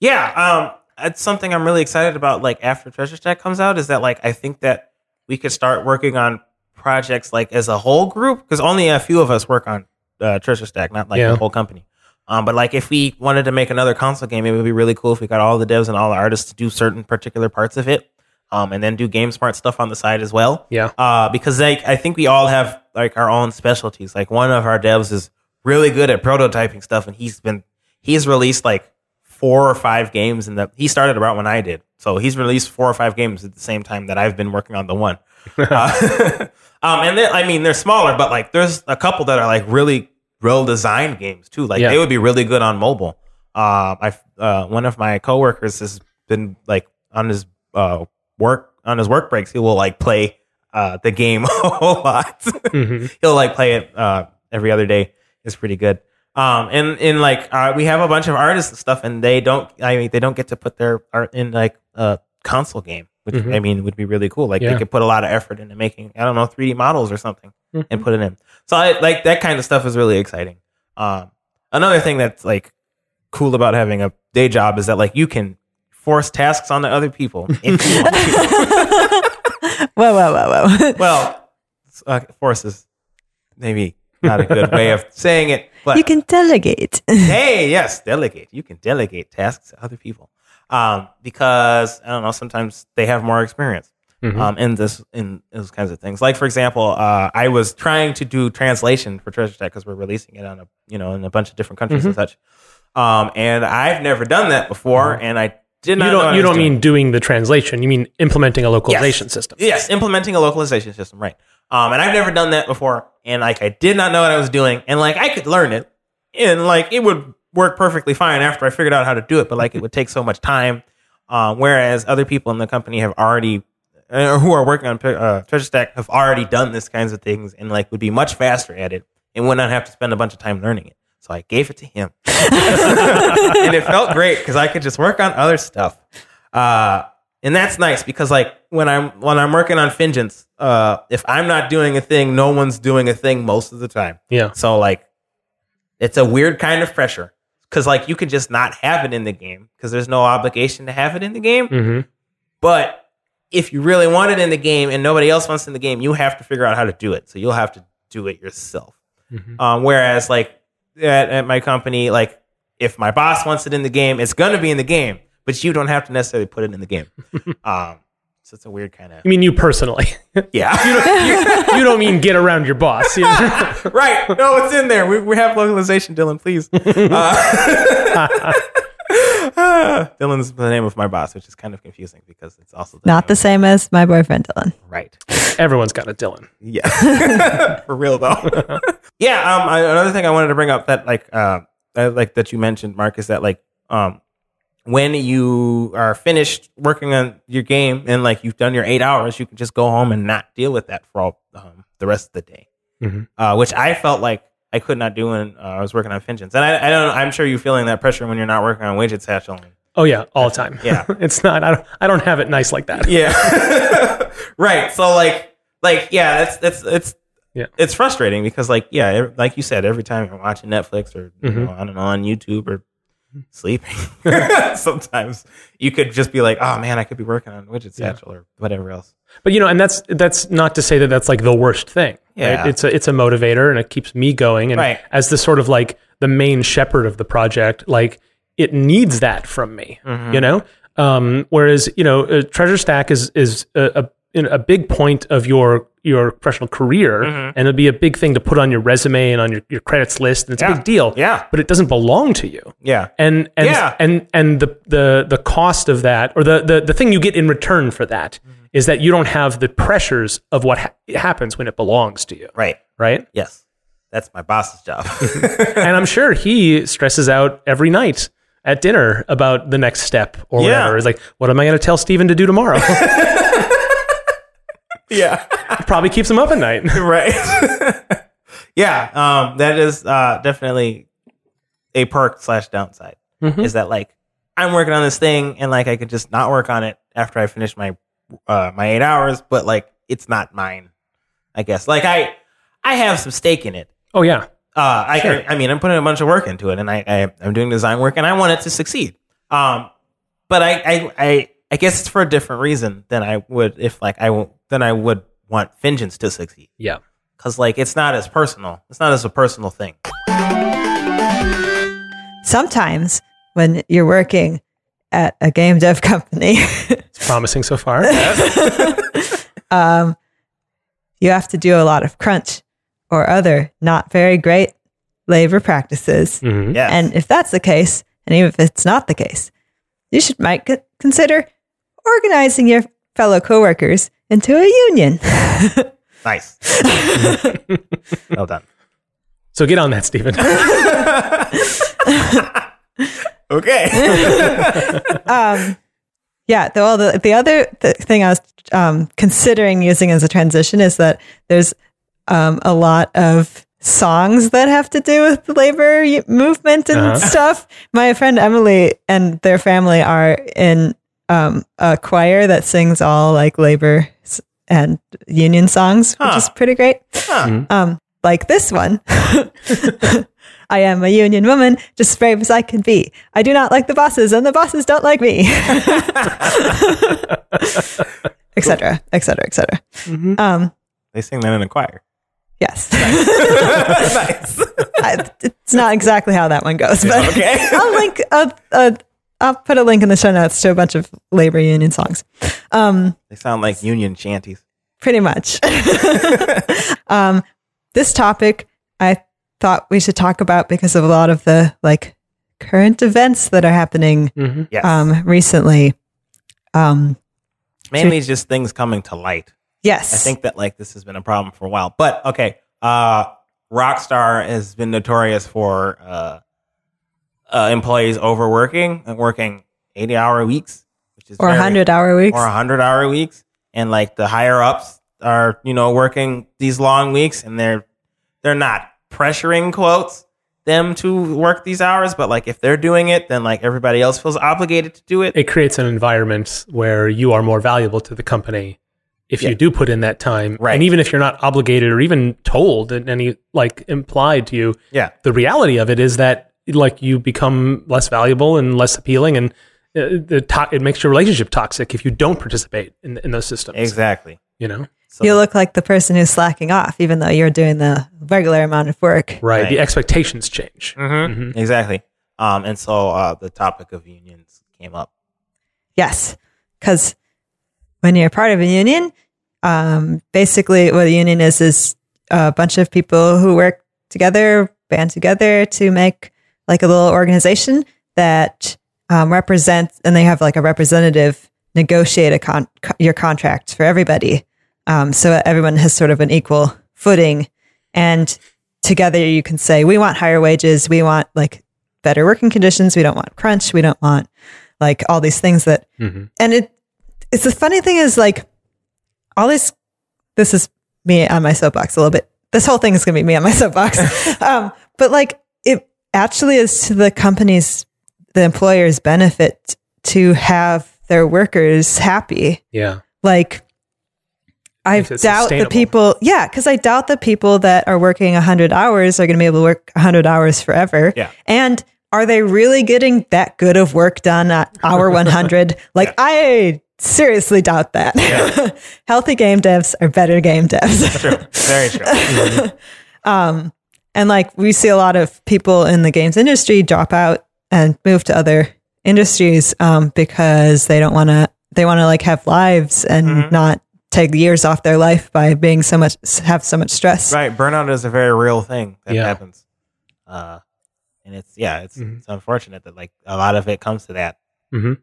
Yeah, um, it's something I'm really excited about. Like after Treasure Stack comes out, is that like I think that we could start working on projects like as a whole group because only a few of us work on uh, Treasure Stack, not like Yeah. the whole company. Um, but like if we wanted to make another console game, it would be really cool if we got all the devs and all the artists to do certain particular parts of it, um, and then do GameSmart stuff on the side as well. Yeah. Uh, because like I think we all have like our own specialties. Like one of our devs is really good at prototyping stuff, and he's been he's released like four or five games in the he started about when I did. So he's released four or five games at the same time that I've been working on the one. Uh, um, and I mean they're smaller, but like there's a couple that are like really well designed games too. Like Yeah. they would be really good on mobile. Um, I uh, one of my coworkers has been like on his uh work on his work breaks. He will like play uh the game a whole lot. Mhm. He'll like play it uh every other day. It's pretty good. Um, and in like uh, we have a bunch of artists and stuff, and they don't. I mean, they don't get to put their art in like a console game, which Mhm. I mean would be really cool. Like Yeah. they could put a lot of effort into making I don't know 3D models or something Mhm. and put it in. So I like that kind of stuff is really exciting. Um, another thing that's like cool about having a day job is that like you can force tasks onto other people if you want to. whoa, whoa, whoa, whoa. Well, uh, force is maybe not a good way of saying it, but you can delegate. hey, yes, delegate. You can delegate tasks to other people um, because I don't know. Sometimes they have more experience Mhm. um, in this in those kinds of things. Like for example, uh, I was trying to do translation for Treasure Stack because we're releasing it on a you know in a bunch of different countries and such. Um, and I've never done that before, and I did not. You know don't you don't doing. mean doing the translation. You mean implementing a localization system. Yes, implementing a localization system, right? Um, and I've never done that before, and like I did not know what I was doing, and like I could learn it, and like it would work perfectly fine after I figured out how to do it, but like it would take so much time. Um, whereas other people in the company have already, uh, who are working on uh, Treasure Stack, have already done this kinds of things, and like would be much faster at it, and would not have to spend a bunch of time learning it. So I gave it to him, and it felt great because I could just work on other stuff. Uh, and that's nice because like when I'm when I'm working on Fingeance, uh, if I'm not doing a thing, no one's doing a thing most of the time. Yeah. So like, it's a weird kind of pressure because like you could just not have it in the game because there's no obligation to have it in the game. hmm But if you really want it in the game and nobody else wants it in the game, you have to figure out how to do it. So you'll have to do it yourself. Mhm. Um, whereas like at, at my company, like if my boss wants it in the game, it's gonna be in the game, but you don't have to necessarily put it in the game. um, so it's a weird kind of You mean you personally? yeah. you, you don't mean get around your boss. You right. No, it's in there. We, we have localization, Dylan, please. Uh, Dylan's the name of my boss, which is kind of confusing because it's also the Not name the same as my boyfriend Dylan. right. Everyone's got a Dylan. Yeah, for real though. yeah. Um. I, another thing I wanted to bring up that like uh I like that you mentioned, Mark, is that like um when you are finished working on your game and like you've done your eight hours, you can just go home and not deal with that for all um, the rest of the day. Mhm. Uh, which I felt like I could not do when uh, I was working on Fingeance. And I, I don't. I'm sure you're feeling that pressure when you're not working on widget satchel. Oh yeah, all the time. Yeah. it's not. I don't. I don't have it nice like that. Yeah. right. So like like yeah, that's that's it's Yeah. it's frustrating because like yeah, like you said, every time you're watching Netflix or you Mhm. know, I don't know on YouTube or sleeping, sometimes you could just be like, oh man, I could be working on widget Yeah. satchel or whatever else. But you know, and that's that's not to say that that's like the worst thing. Yeah. Right? It's a it's a motivator and it keeps me going. And Right. as the sort of like the main shepherd of the project, like it needs that from me. Mm-hmm. You know. Um, whereas you know, uh, Treasure Stack is is a, a a big point of your your professional career, Mm-hmm. and it'd be a big thing to put on your resume and on your, your credits list, and it's a big deal. Yeah. But it doesn't belong to you Yeah. and and Yeah. and and the the the cost of that or the the, the thing you get in return for that is Mm-hmm. that you don't have the pressures of what ha- happens when it belongs to you Right. right Yes. That's my boss's job. and i'm sure he stresses out every night at dinner about the next step or Yeah. whatever it's like what am i going to tell steven to do tomorrow yeah. It probably keeps him up at night right. yeah, um, that is uh, definitely a perk slash downside. Mhm. Is that like I'm working on this thing and like I could just not work on it after I finish my uh, my eight hours, but like it's not mine. I guess like I I have some stake in it. oh yeah Uh, I, Sure. I mean, I'm putting a bunch of work into it, and I, I I'm doing design work, and I want it to succeed. Um, but I, I, I, I guess it's for a different reason than I would if like I won't than I would want Fingeance to succeed yeah because like it's not as personal. It's not as a personal thing. Sometimes when you're working at a game dev company, it's promising so far um, you have to do a lot of crunch or other not very great labor practices. Mhm. Yes. And if that's the case, and even if it's not the case, you should might c- consider organizing your fellow coworkers into a union. nice. well done. So get on that, Steven. Okay. um, yeah. The, well, the the other th- thing I was um, considering using as a transition is that there's um, a lot of songs that have to do with the labor movement and Uh-huh. stuff. My friend Emily and their family are in um, a choir that sings all like labor s- and union songs, which is pretty great. Huh. Um, like this one. I am a union woman, just as brave as I can be. I do not like the bosses, and the bosses don't like me. Etc. Etc. Etc. Um, They sing that in a choir. yes, nice. I, it's not exactly how that one goes, but Okay. I'll link. A, a, I'll put a link in the show notes to a bunch of labor union songs. Um, They sound like union shanties. pretty much. um, this topic I thought we should talk about because of a lot of the like current events that are happening Mhm. Yes. um, recently. Um, Mainly just things coming to light. yes, I think that like this has been a problem for a while. But okay, uh, Rockstar has been notorious for uh, uh, employees overworking and working eighty hour weeks, which is or very- hundred hour weeks. or hundred hour weeks, and like the higher ups are you know working these long weeks, and they're they're not pressuring quotes them to work these hours, but like if they're doing it, then like everybody else feels obligated to do it. It creates an environment where you are more valuable to the company if Yeah. you do put in that time. Right. And even if you're not obligated or even told and any like implied to you, yeah, the reality of it is that like you become less valuable and less appealing and uh, the to- it makes your relationship toxic if you don't participate in, in those systems. exactly. You know? So, you look like the person who's slacking off, even though you're doing the regular amount of work. Right. Right. The expectations change. Mhm. Mhm. exactly. Um, and so uh, the topic of unions came up. Yes, because when you're part of a union, um, basically what a union is is a bunch of people who work together, band together to make like a little organization that um, represents, and they have like a representative negotiate a con- your contract for everybody, um, so everyone has sort of an equal footing, and together you can say we want higher wages, we want like better working conditions, we don't want crunch, we don't want like all these things that Mhm. and it it's the funny thing is like all this this is me on my soapbox a little bit. This whole thing is going to be me on my soapbox. Um, but like it actually is to the company's the employer's benefit to have their workers happy. Yeah. like I doubt the people, yeah, because I doubt the people that are working 100 hours are going to be able to work 100 hours forever. Yeah. And are they really getting that good of work done at hour 100? like, I seriously doubt that. Healthy game devs are better game devs. True. Very true. um, and like, we see a lot of people in the games industry drop out and move to other industries um, because they don't want to, they want to like have lives and Mhm. not take years off their life by being so much, have so much stress. right. Burnout is a very real thing that Yeah. happens. Uh, and it's, yeah, it's, Mhm. it's unfortunate that like a lot of it comes to that. hmm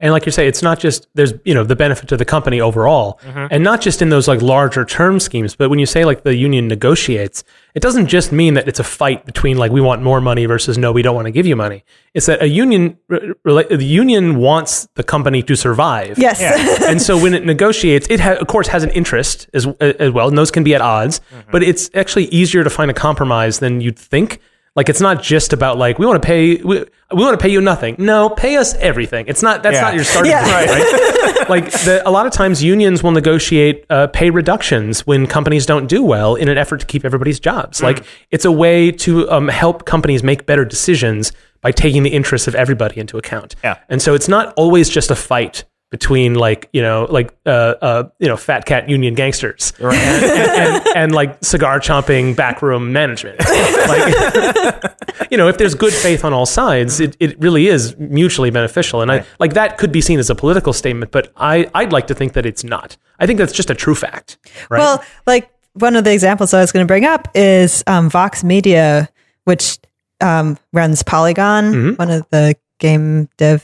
And like you say, it's not just there's you know the benefit to the company overall, Mhm. and not just in those like larger term schemes. But when you say like the union negotiates, it doesn't just mean that it's a fight between like we want more money versus no, we don't want to give you money. It's that a union re- rela- the union wants the company to survive. Yes. Yeah. and so when it negotiates, it ha- of course has an interest as as well, and those can be at odds. But it's actually easier to find a compromise than you'd think. Like it's not just about like we want to pay we, we want to pay you nothing. No, pay us everything. It's not that's Yeah. not your starting Yeah. point, right? like the, a lot of times unions will negotiate uh, pay reductions when companies don't do well in an effort to keep everybody's jobs. Like it's a way to um, help companies make better decisions by taking the interests of everybody into account. Yeah. And so it's not always just a fight between like you know like uh, uh you know fat cat union gangsters. And, and, and, like cigar chomping backroom management. Like you know if there's good faith on all sides it, it really is mutually beneficial. And i like that could be seen as a political statement but i i'd like to think that it's not. I think that's just a true fact right? Well, like one of the examples I was going to bring up is um, Vox Media, which um, runs Polygon, Mm-hmm. one of the game dev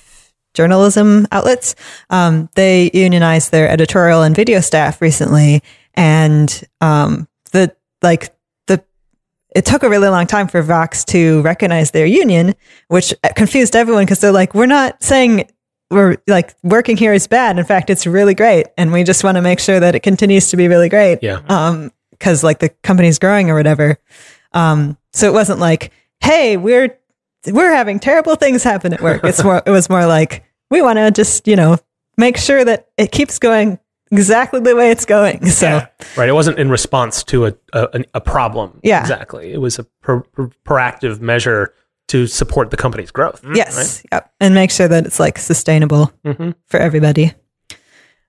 journalism outlets. Um, they unionized their editorial and video staff recently, and um, the like the it took a really long time for Vox to recognize their union, which confused everyone because they're like, we're not saying we're like working here is bad. In fact, it's really great. And we just want to make sure that it continues to be really great. Yeah. Um, cause like the company's growing or whatever. Um, so it wasn't like, Hey, we're, we're having terrible things happen at work. It's more, it was more like, we want to just, you know, make sure that it keeps going exactly the way it's going. So Yeah. Right. It wasn't in response to a a, a problem. Yeah. Exactly. It was a pro, pro- proactive measure to support the company's growth. yes. Yep. And make sure that it's like sustainable hmm for everybody.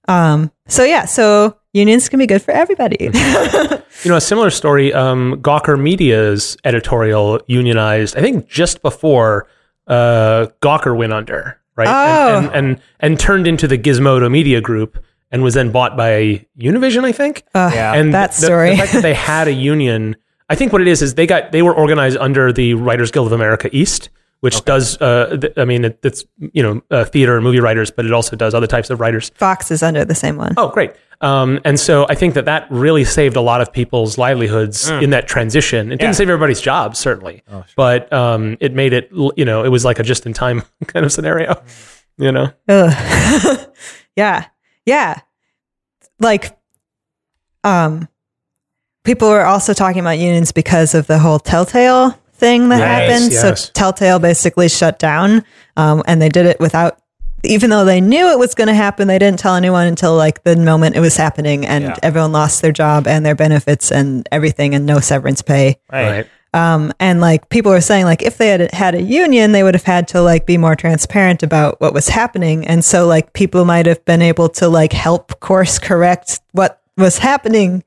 Um, so yeah, so unions can be good for everybody. You know, a similar story. Um, Gawker Media's editorial unionized. I think just before uh, Gawker went under, right? Oh. And, and, and and turned into the Gizmodo Media Group, and was then bought by Univision, I think. Uh, Yeah. and that the- story. The, fact that they had a union, I think what it is is they got they were organized under the Writers Guild of America East, which does. Uh, th- I mean, it, it's you know uh, theater and movie writers, but it also does other types of writers. Vox is under the same one. Oh, great. Um, and so I think that that really saved a lot of people's livelihoods in that transition. It didn't save everybody's jobs, certainly, but um, it made it, l- you know, it was like a just in time kind of scenario, you know? Ugh. yeah. Yeah. Like, um, people were also talking about unions because of the whole Telltale thing that Yes, happened. yes. So Telltale basically shut down, um, and they did it without, even though they knew it was going to happen, they didn't tell anyone until like the moment it was happening, and Yeah. everyone lost their job and their benefits and everything, and no severance pay. Right. Um, and like people were saying, like if they had had a union, they would have had to like be more transparent about what was happening. And so like people might have been able to like help course correct what was happening.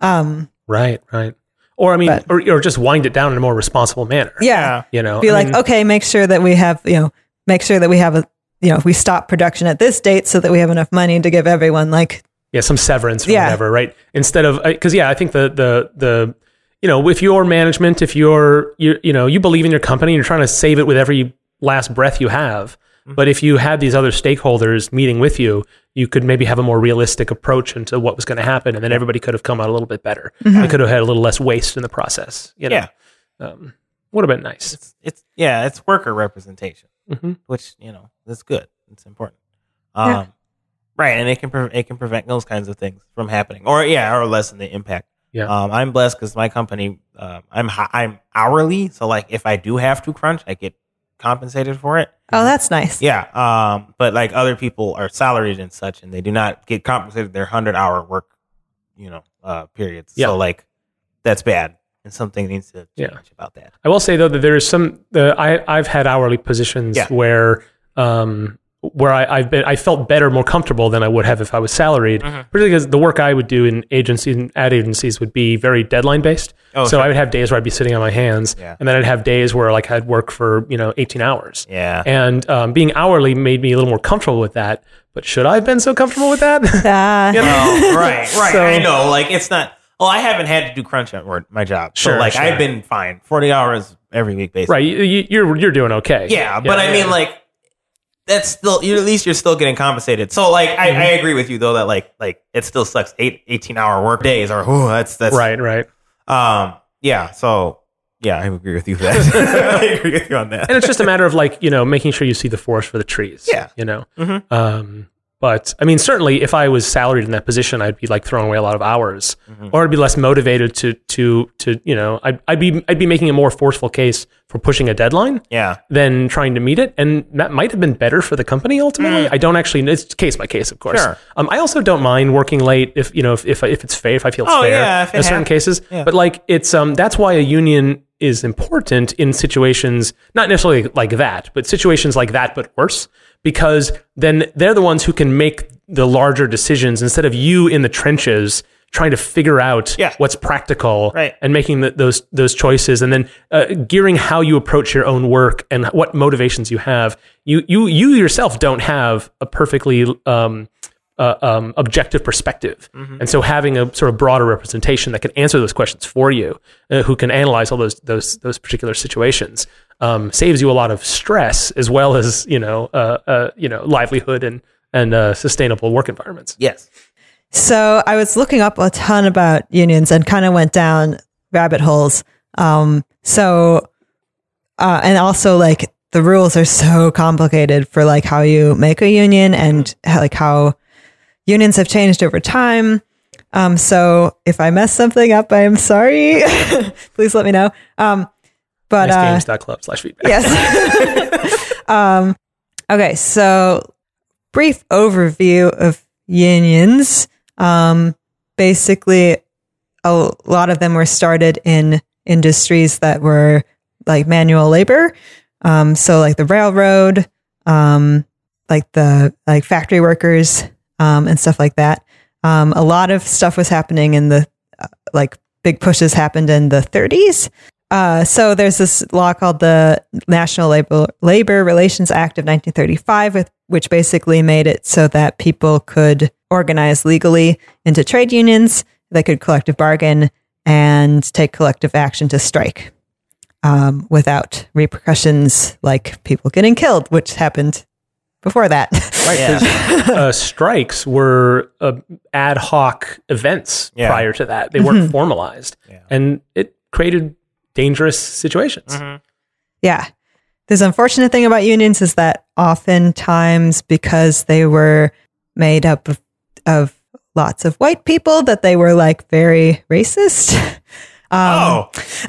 Um, Right, right. Or, I mean, But- or, or just wind it down in a more responsible manner. yeah. You know, Be I like, mean, okay, make sure that we have, you know, make sure that we have a, you know, if we stop production at this date so that we have enough money to give everyone like, yeah, some severance or Yeah. whatever, right? Instead of, uh, because yeah, I think the, the, the, you know, if you're management, if you're, you, you know, you believe in your company and you're trying to save it with every last breath you have. But if you had these other stakeholders meeting with you, you could maybe have a more realistic approach into what was going to happen, and then everybody could have come out a little bit better. They could have had a little less waste in the process. You know? Yeah. um, would have been nice. It's it's yeah, it's worker representation, Mhm. which you know that's good. It's important. Um, Yeah. Right, and it can pre- it can prevent those kinds of things from happening, or yeah, or lessen the impact. Yeah. Um, I'm blessed because my company, uh, I'm hi- I'm hourly, so like if I do have to crunch, I get compensated for it. oh, that's nice. Yeah. Um, but like other people are salaried and such, and they do not get compensated their hundred hour work, you know, uh, periods. Yeah. So like that's bad, and something needs to change Yeah. about that. I will say though that there is some. Uh, I I've had hourly positions Yeah. where um where I, I've been I felt better, more comfortable than I would have if I was salaried. Mm-hmm. Particularly because the work I would do in agencies and ad agencies would be very deadline based. Oh, so sure. I would have days where I'd be sitting on my hands, Yeah. and then I'd have days where like I'd work for you know eighteen hours. Yeah. And um, being hourly made me a little more comfortable with that. But should I have been so comfortable with that? Ah, Oh, right, right. So- I know. Like it's not. Well, I haven't had to do crunch at work, my job. Sure, so like sure. I've been fine, forty hours every week, basically. right, you, you- you're you're doing okay. Yeah, but I mean, like that's still. You at least you're still getting compensated. So like, I, I Mm-hmm. agree with you though that like like it still sucks. Eight 18 hour work days or oh, that's that's right, right. Um. Yeah. So yeah, I agree with you that. I agree with you on that. and it's just a matter of like you know making sure you see the forest for the trees. Yeah. you know. Mhm. Um, but I mean, certainly, if I was salaried in that position, I'd be like throwing away a lot of hours, Mm-hmm. or I'd be less motivated to to to you know, I'd, I'd be I'd be making a more forceful case for pushing a deadline Yeah. than trying to meet it, and that might have been better for the company ultimately. I don't actually. It's case by case, of course. Mm. Sure. Um, I also don't mind working late if you know if if, if it's fair, if I feel it's Oh, fair yeah, if it in certain hap- cases. Yeah. But like it's um that's why a union is important in situations not necessarily like that, but situations like that but worse because then they're the ones who can make the larger decisions instead of you in the trenches trying to figure out Yeah. what's practical Right. and making the, those those choices and then uh, gearing how you approach your own work and what motivations you have you you you yourself don't have a perfectly um, uh, um, objective perspective. And so having a sort of broader representation that can answer those questions for you, uh, who can analyze all those those those particular situations, um, saves you a lot of stress as well as you know uh, uh, you know livelihood and and uh, sustainable work environments. Yes. So I was looking up a ton about unions and kind of went down rabbit holes. Um, so, uh, and also like the rules are so complicated for like how you make a union and like how unions have changed over time. Um, so if I mess something up, I am sorry. Please let me know. Um, but uh, Nextgames.club slash feedback. Yes. um, okay, so brief overview of unions. Um, basically, a lot of them were started in industries that were like manual labor. Um, so like the railroad, um, like the like factory workers, um, and stuff like that. Um, a lot of stuff was happening in the uh, like big pushes happened in the 30s. Uh, so there's this law called the National Labor Labor Relations Act of 1935, with, which basically made it so that people could organize legally into trade unions. They could collective bargain and take collective action to strike um, without repercussions like people getting killed, which happened before that. Right. 'cause, uh, strikes were uh, ad hoc events Yeah. prior to that. They weren't formalized. Yeah. And it created dangerous situations. Yeah. This unfortunate thing about unions is that oftentimes because they were made up of, of lots of white people, that they were like very racist. Um, oh,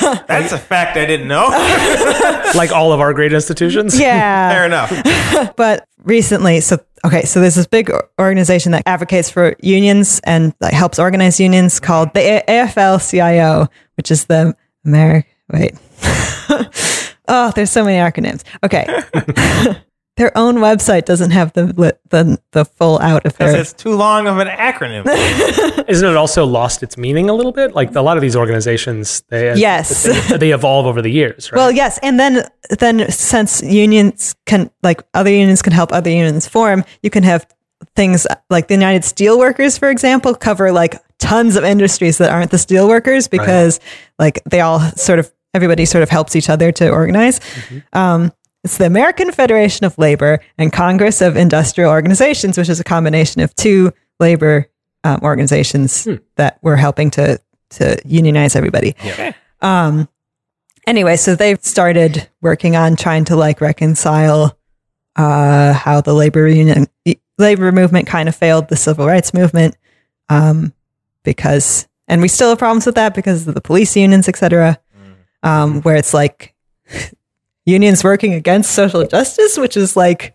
that's a fact I didn't know. Like all of our great institutions. yeah. Fair enough. but recently, so okay, so there's this big organization that advocates for unions and like helps organize unions called the A- AFL-CIO, which is the American. Wait, oh, there's so many acronyms. Okay, their own website doesn't have the the the full out of Because their. it's too long of an acronym. Isn't it also lost its meaning a little bit? Like a lot of these organizations, they Yes. they, they evolve over the years, right? Well, yes, and then then since unions can like other unions can help other unions form, you can have things like the United Steelworkers, for example, cover like tons of industries that aren't the steelworkers because like they all sort of everybody sort of helps each other to organize. Um, it's the American Federation of Labor and Congress of Industrial Organizations, which is a combination of two labor um, organizations that were helping to to unionize everybody. Um, anyway, so they've started working on trying to like reconcile uh, how the labor union labor movement kind of failed the civil rights movement um, because, and we still have problems with that because of the police unions, etc. Um, where it's like unions working against social justice, which is like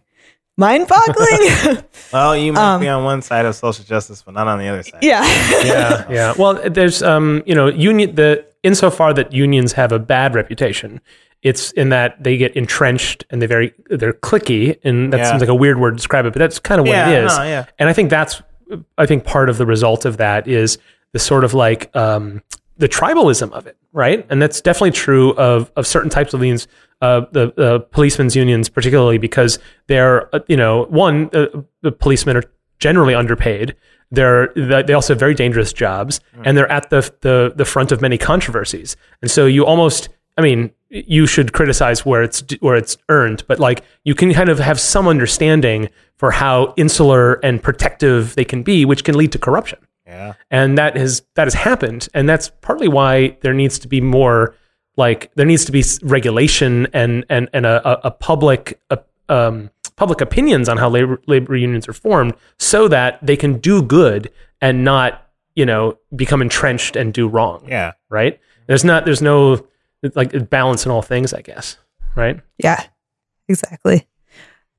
mind-boggling. well, you might Um, be on one side of social justice, but not on the other side. yeah. yeah, yeah. Well, there's um, you know, union the insofar that unions have a bad reputation, it's in that they get entrenched and they very they're cliquey, and that Yeah. seems like a weird word to describe it, but that's kind of what Yeah, it is. no, yeah. And I think that's I think part of the result of that is the sort of like um, the tribalism of it, right? And that's definitely true of of certain types of unions, uh, the the policemen's unions, particularly because they're uh, you know one uh, the policemen are generally underpaid. They're they also have very dangerous jobs, and they're at the the the front of many controversies. And so you almost, I mean, you should criticize where it's where it's earned, but like you can kind of have some understanding for how insular and protective they can be, which can lead to corruption Yeah. and that has that has happened and that's partly why there needs to be more like there needs to be regulation and and and a, a, a public uh, um, public opinions on how labor labor unions are formed so that they can do good and not you know become entrenched and do wrong Yeah. right there's not there's no like balance in all things i guess right Yeah, exactly.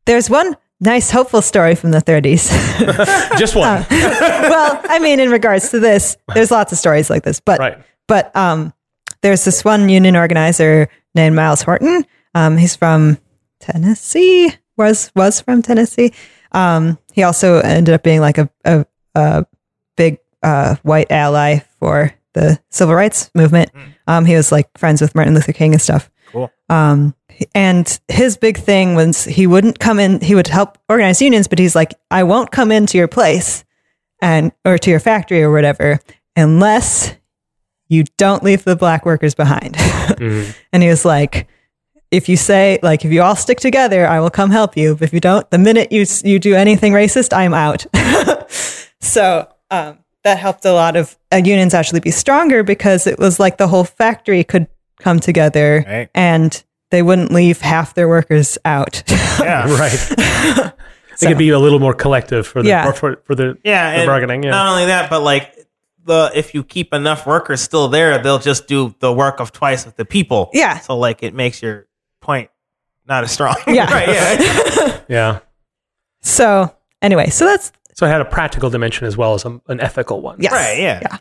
There's one nice, hopeful story from the 30s. just one well, I mean, in regards to this, there's lots of stories like this, but right but um, there's this one union organizer named Myles Horton. Um, he's from Tennessee. Was was from Tennessee. Um, he also ended up being like a a, a big uh, white ally for the civil rights movement. Um, he was like friends with Martin Luther King and stuff. Cool. Um, and his big thing was he wouldn't come in. He would help organize unions, but he's like, I won't come into your place and or to your factory or whatever unless you don't leave the black workers behind. and he was like, if you say like if you all stick together, I will come help you. But if you don't, the minute you you do anything racist, I'm out. so um, that helped a lot of uh, unions actually be stronger because it was like the whole factory could come together Right. and they wouldn't leave half their workers out. Yeah. right. They could be a little more collective for the Yeah. for, for the Yeah, the bargaining. Yeah. Not only that, but like the if you keep enough workers still there, they'll just do the work of twice of the people. Yeah. So like it makes your point not as strong. Yeah. right. Yeah. yeah. so anyway, so that's So it had a practical dimension as well as a, an ethical one. yes. Right. Yeah. Yeah.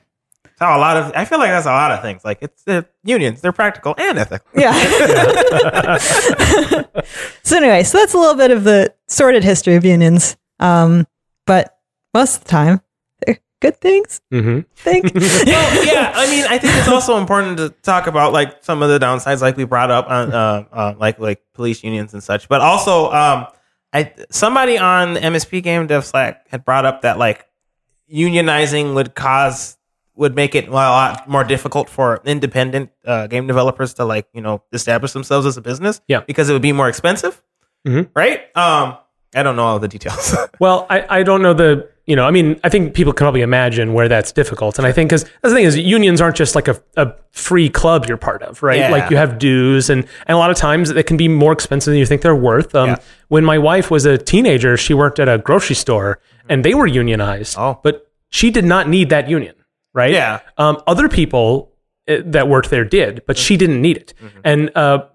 That's how a lot of I feel like that's a lot of things. Like it's the unions, they're practical and ethical. Yeah. so anyway, so that's a little bit of the sordid history of unions. Um, but most of the time, they're good things. hmm I think. well, yeah, I mean, I think it's also important to talk about like some of the downsides, like we brought up on uh, uh, like like police unions and such. But also, um, I somebody on the MSP Game Dev Slack had brought up that like unionizing would cause would make it well, a lot more difficult for independent uh, game developers to like you know establish themselves as a business. Yeah. because it would be more expensive, Mhm. right? Um, I don't know all the details. Well, I, I don't know the you know I mean I think people can probably imagine where that's difficult, and I think because the thing is unions aren't just like a, a free club you're part of, right? Yeah. Like you have dues, and and a lot of times it can be more expensive than you think they're worth. Um, Yeah. When my wife was a teenager, she worked at a grocery store, and they were unionized, Oh. but she did not need that union, right? Yeah. Um, other people uh, that worked there did, but she didn't need it. Mm-hmm. And uh,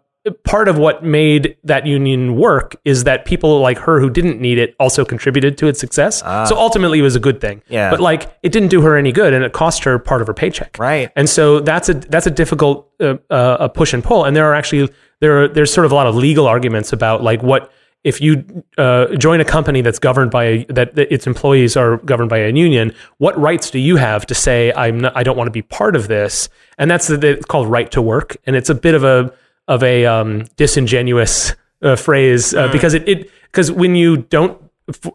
part of what made that union work is that people like her who didn't need it also contributed to its success. so ultimately, it was a good thing. Ah. Yeah. But like, it didn't do her any good, and it cost her part of her paycheck. Right. And so that's a that's a difficult uh, uh, a push and pull. And there are actually there are, there's sort of a lot of legal arguments about like what if you uh, join a company that's governed by a, that, that its employees are governed by a union, what rights do you have to say I'm not, I don't want to be part of this? And that's the, it's called right to work, and it's a bit of a of a um, disingenuous uh, phrase uh, because it it because when you don't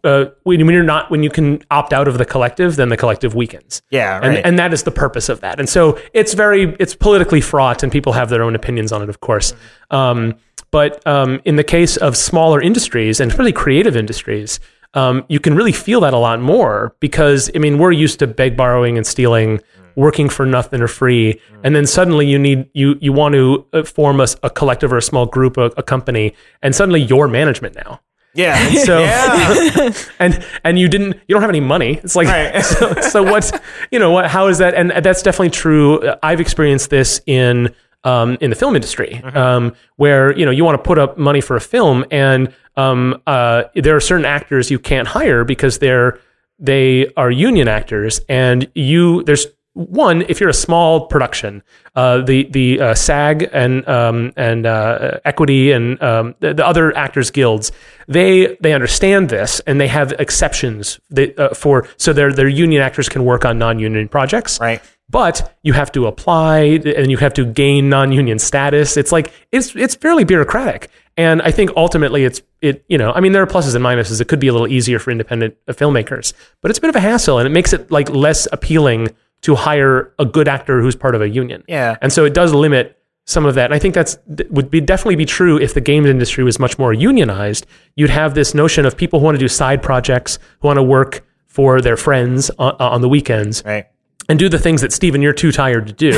uh, when, when you're not when you can opt out of the collective, then the collective weakens. Yeah, and right. and that is the purpose of that. And so it's very it's politically fraught, and people have their own opinions on it, of course. Um, but um, in the case of smaller industries, and especially creative industries, um, you can really feel that a lot more because I mean we're used to beg, borrowing, and stealing, working for nothing or free, and then suddenly you need you you want to uh, form a collective or a small group, a, a company, and suddenly you're management now. Yeah. so yeah. and and you didn't you don't have any money. It's like Right. so, so what's you know what how is that? And that's definitely true. I've experienced this in um, in the film industry um, where you know you want to put up money for a film and um, uh, there are certain actors you can't hire because they're they are union actors and you there's one if you're a small production uh, the the uh, SAG and um, and uh, Equity and um, the, the other actors guilds they they understand this and they have exceptions they, uh, for so their their union actors can work on non-union projects Right. But you have to apply and you have to gain non-union status it's like it's it's fairly bureaucratic and i think ultimately it's it you know i mean there are pluses and minuses it could be a little easier for independent uh, filmmakers but it's a bit of a hassle and it makes it like less appealing to hire a good actor who's part of a union Yeah. and so it does limit some of that. And I think that's would be definitely be true if the games industry was much more unionized. You'd have this notion of people who want to do side projects, who want to work for their friends on, on the weekends, Right. And do the things that Steven you're too tired to do.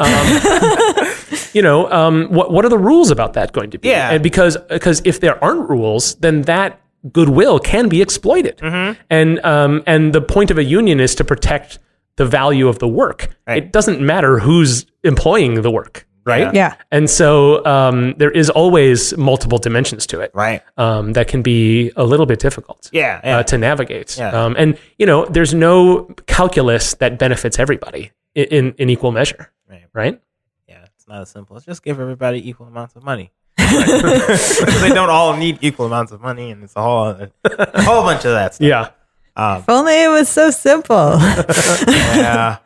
um, you know, um, what what are the rules about that going to be? Yeah. and because because if there aren't rules, then that goodwill can be exploited. Mm-hmm. And um, and the point of a union is to protect the value of the work. Right. It doesn't matter who's employing the work, right? Yeah. And so um, there is always multiple dimensions to it Right. um, that can be a little bit difficult Yeah. yeah. uh, to navigate. Yeah. Um, and you know, there's no calculus that benefits everybody i- in in equal measure, Right. right? Yeah, it's not as simple. as just give everybody equal amounts of money. Because they don't all need equal amounts of money, and it's a whole a whole bunch of that stuff. Yeah. Um, If only it was so simple. yeah, yeah.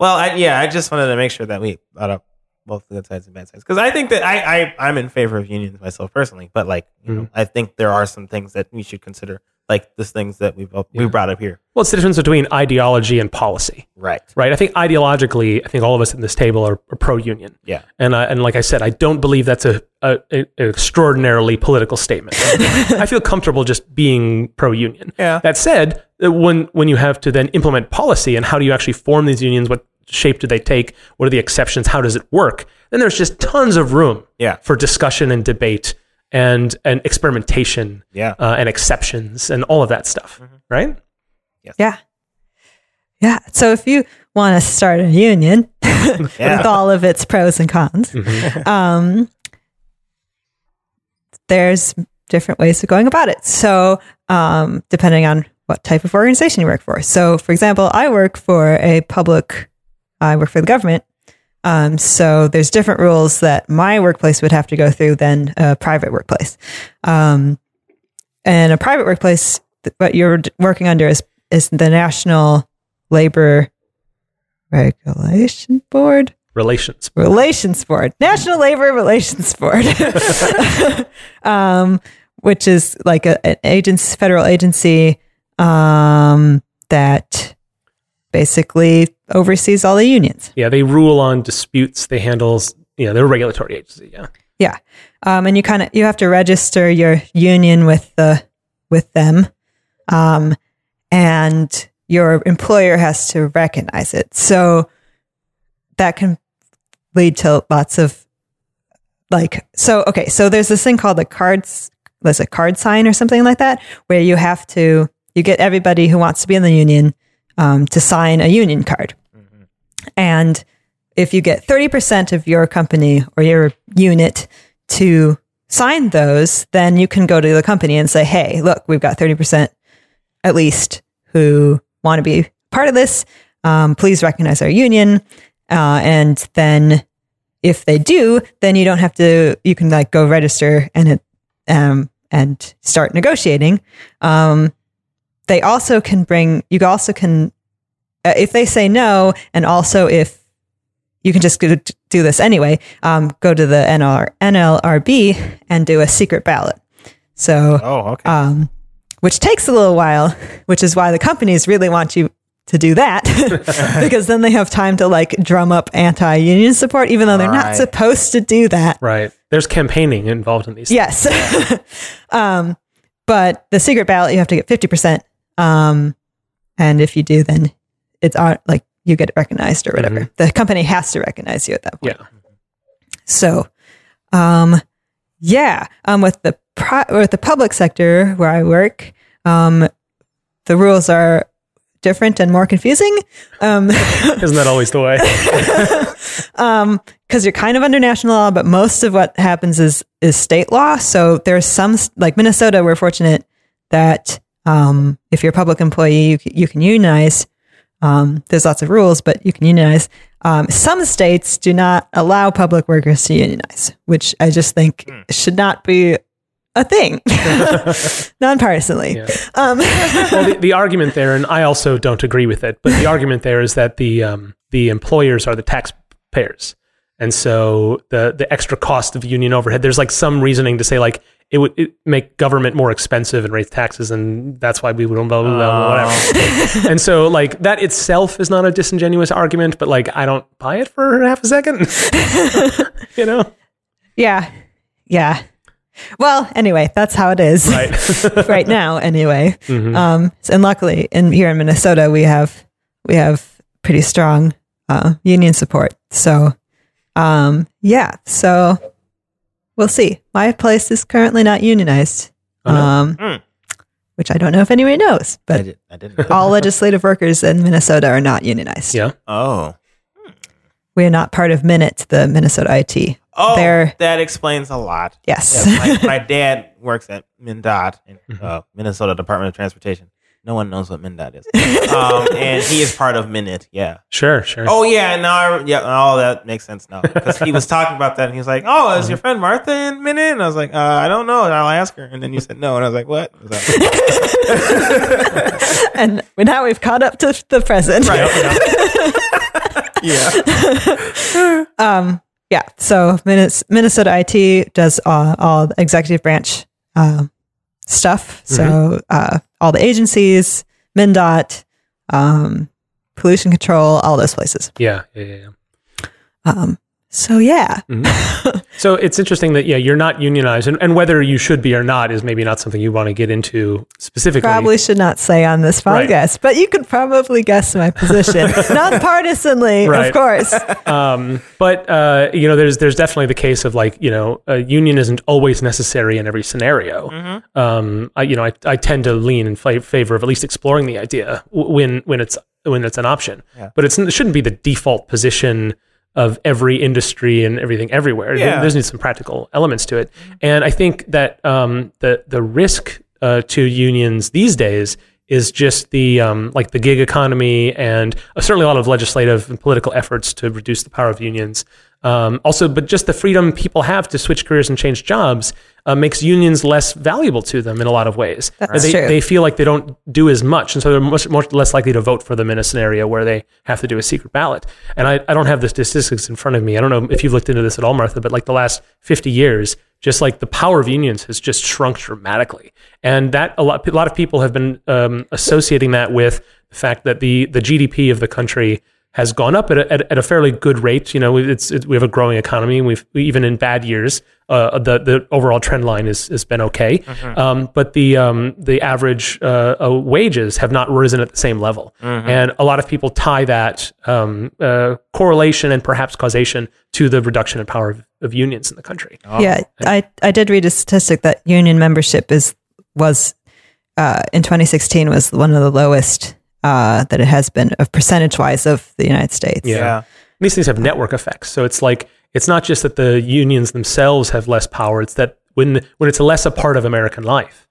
Well, I, yeah, I just wanted to make sure that we brought up both the good sides and bad sides because I think that I, I I'm in favor of unions myself personally, but like you know, I think there are some things that we should consider, like the things that we've we brought up here. Well, it's the difference between ideology and policy, Right. right? I think ideologically, I think all of us in this table are, are pro-union. Yeah. And uh, and like I said, I don't believe that's a, a, a- an extraordinarily political statement. I feel comfortable just being pro-union. Yeah. That said, when when you have to then implement policy and how do you actually form these unions? What shape do they take? What are the exceptions? How does it work? Then there's just tons of room Yeah. for discussion and debate and and experimentation Yeah. uh, and exceptions and all of that stuff, right? Yeah. Yeah. So if you want to start a union with all of its pros and cons, um, there's different ways of going about it. So, um, depending on what type of organization you work for. So, for example, I work for a public, I work for the government. Um, so there's different rules that my workplace would have to go through than a private workplace. Um, and a private workplace, what you're working under is is the National Labor Regulation Board. Relations. Relations Board, National Labor Relations Board, um, which is like a, an agency, federal agency um, that basically oversees all the unions. Yeah, they rule on disputes. They handle. Yeah, they're a regulatory agency. Yeah. Yeah, um, and you kind of you have to register your union with the with them, um, and your employer has to recognize it. So that can lead to lots of like so. Okay, so there's this thing called the cards. There's a card sign or something like that, where you have to you get everybody who wants to be in the union um, to sign a union card, and if you get 30% of your company or your unit to sign those, then you can go to the company and say, hey, look, we've got 30% at least who want to be part of this. Um, please recognize our union. Uh, and then if they do, then you don't have to, you can like go register and it, um, and start negotiating. Um, they also can bring, you also can, uh, if they say no, and also if you can just go do this anyway. Um, go to the NLR, NLRB and do a secret ballot. So, Oh, okay. um, which takes a little while, which is why the companies really want you to do that because then they have time to like drum up anti-union support, even though they're not supposed to do that. Right. There's campaigning involved in these. Yes. um, but the secret ballot, you have to get 50%. Um, and if you do, then it's like you get recognized or whatever. The company has to recognize you at that point. Yeah. So, um, yeah, um, with the pri- with the public sector where I work, um, the rules are different and more confusing. Um, Isn't that always the way? um, because you're kind of under national law, but most of what happens is is state law. So there's some like Minnesota. We're fortunate that um, if you're a public employee, you c- you can unionize. Um, there's lots of rules, but you can unionize. Um, some states do not allow public workers to unionize, which I just think should not be a thing, nonpartisanly. Yeah. Um, well, the, the argument there, and I also don't agree with it, but the argument there is that the um, the employers are the taxpayers, and so the the extra cost of union overhead. There's like some reasoning to say like it would it make government more expensive and raise taxes, and that's why we would blah blah blah, blah whatever. and so like that itself is not a disingenuous argument, but like I don't buy it for half a second. you know, yeah, yeah. Well, anyway, that's how it is. right? right now anyway Mhm. um and luckily in here in minnesota we have we have pretty strong uh union support so um yeah so we'll see my place is currently not unionized Oh, no. um Mm. which i don't know if anybody knows I, but did, I didn't. all legislative workers in minnesota are not unionized yeah. Oh. we are not part of MNIT the minnesota it Oh, They're- that explains a lot. yes Yeah, my, my dad works at MnDOT, in, uh, Minnesota Department of Transportation. No one knows what MnDOT is, um, and he is part of MNIT. Yeah. Sure, sure. Oh yeah, now I, yeah, all that makes sense now because he was talking about that, and he was like, "Oh, is your friend Martha in MNIT?" And I was like, uh, "I don't know. I'll ask her." And then you said no, and I was like, "What?" I was like, and now we've caught up to the present yeah. um, yeah. So Minnes- Minnesota IT does all, all executive branch uh, stuff. So uh, all the agencies, MnDOT, um, pollution control, all those places. Yeah, yeah, yeah. yeah. Um, So yeah, So it's interesting that yeah, you're not unionized, and, and whether you should be or not is maybe not something you want to get into specifically. probably should not say on this Right. podcast, but you could probably guess my position, non-partisanly, Right. of course. Um, but uh, you know, there's there's definitely the case of like you know, a union isn't always necessary in every scenario. Mm-hmm. Um, I, you know, I, I tend to lean in fa- favor of at least exploring the idea w- when when it's when it's an option. Yeah. But it's, it shouldn't be the default position of every industry and everything everywhere. Yeah. There's need some practical elements to it, and I think that um, the the risk uh, to unions these days is just the um, like the gig economy and uh, certainly a lot of legislative and political efforts to reduce the power of unions. Um, also, but just the freedom people have to switch careers and change jobs uh, makes unions less valuable to them in a lot of ways. That's they, true. they feel like they don't do as much, and so they're much, much less likely to vote for them in a scenario where they have to do a secret ballot. And I, I don't have the statistics in front of me. I don't know if you've looked into this at all, Martha, but like the last 50 years, just like the power of unions has just shrunk dramatically. And that a lot, a lot of people have been um, associating that with the fact that the, the GDP of the country has gone up at a, at, at a fairly good rate. You know, it's, it, we have a growing economy. We've we, even in bad years, uh, the the overall trend line is has been okay. Um, but the um, the average uh, uh, wages have not risen at the same level, and a lot of people tie that um, uh, correlation and perhaps causation to the reduction in power of, of unions in the country. Yeah, I, I did read a statistic that union membership is was uh, in 2016 was one of the lowest uh, that it has been of percentage wise of the United States. Yeah. these things have network effects. So it's like it's not just that the unions themselves have less power; it's that when when it's less a part of American life,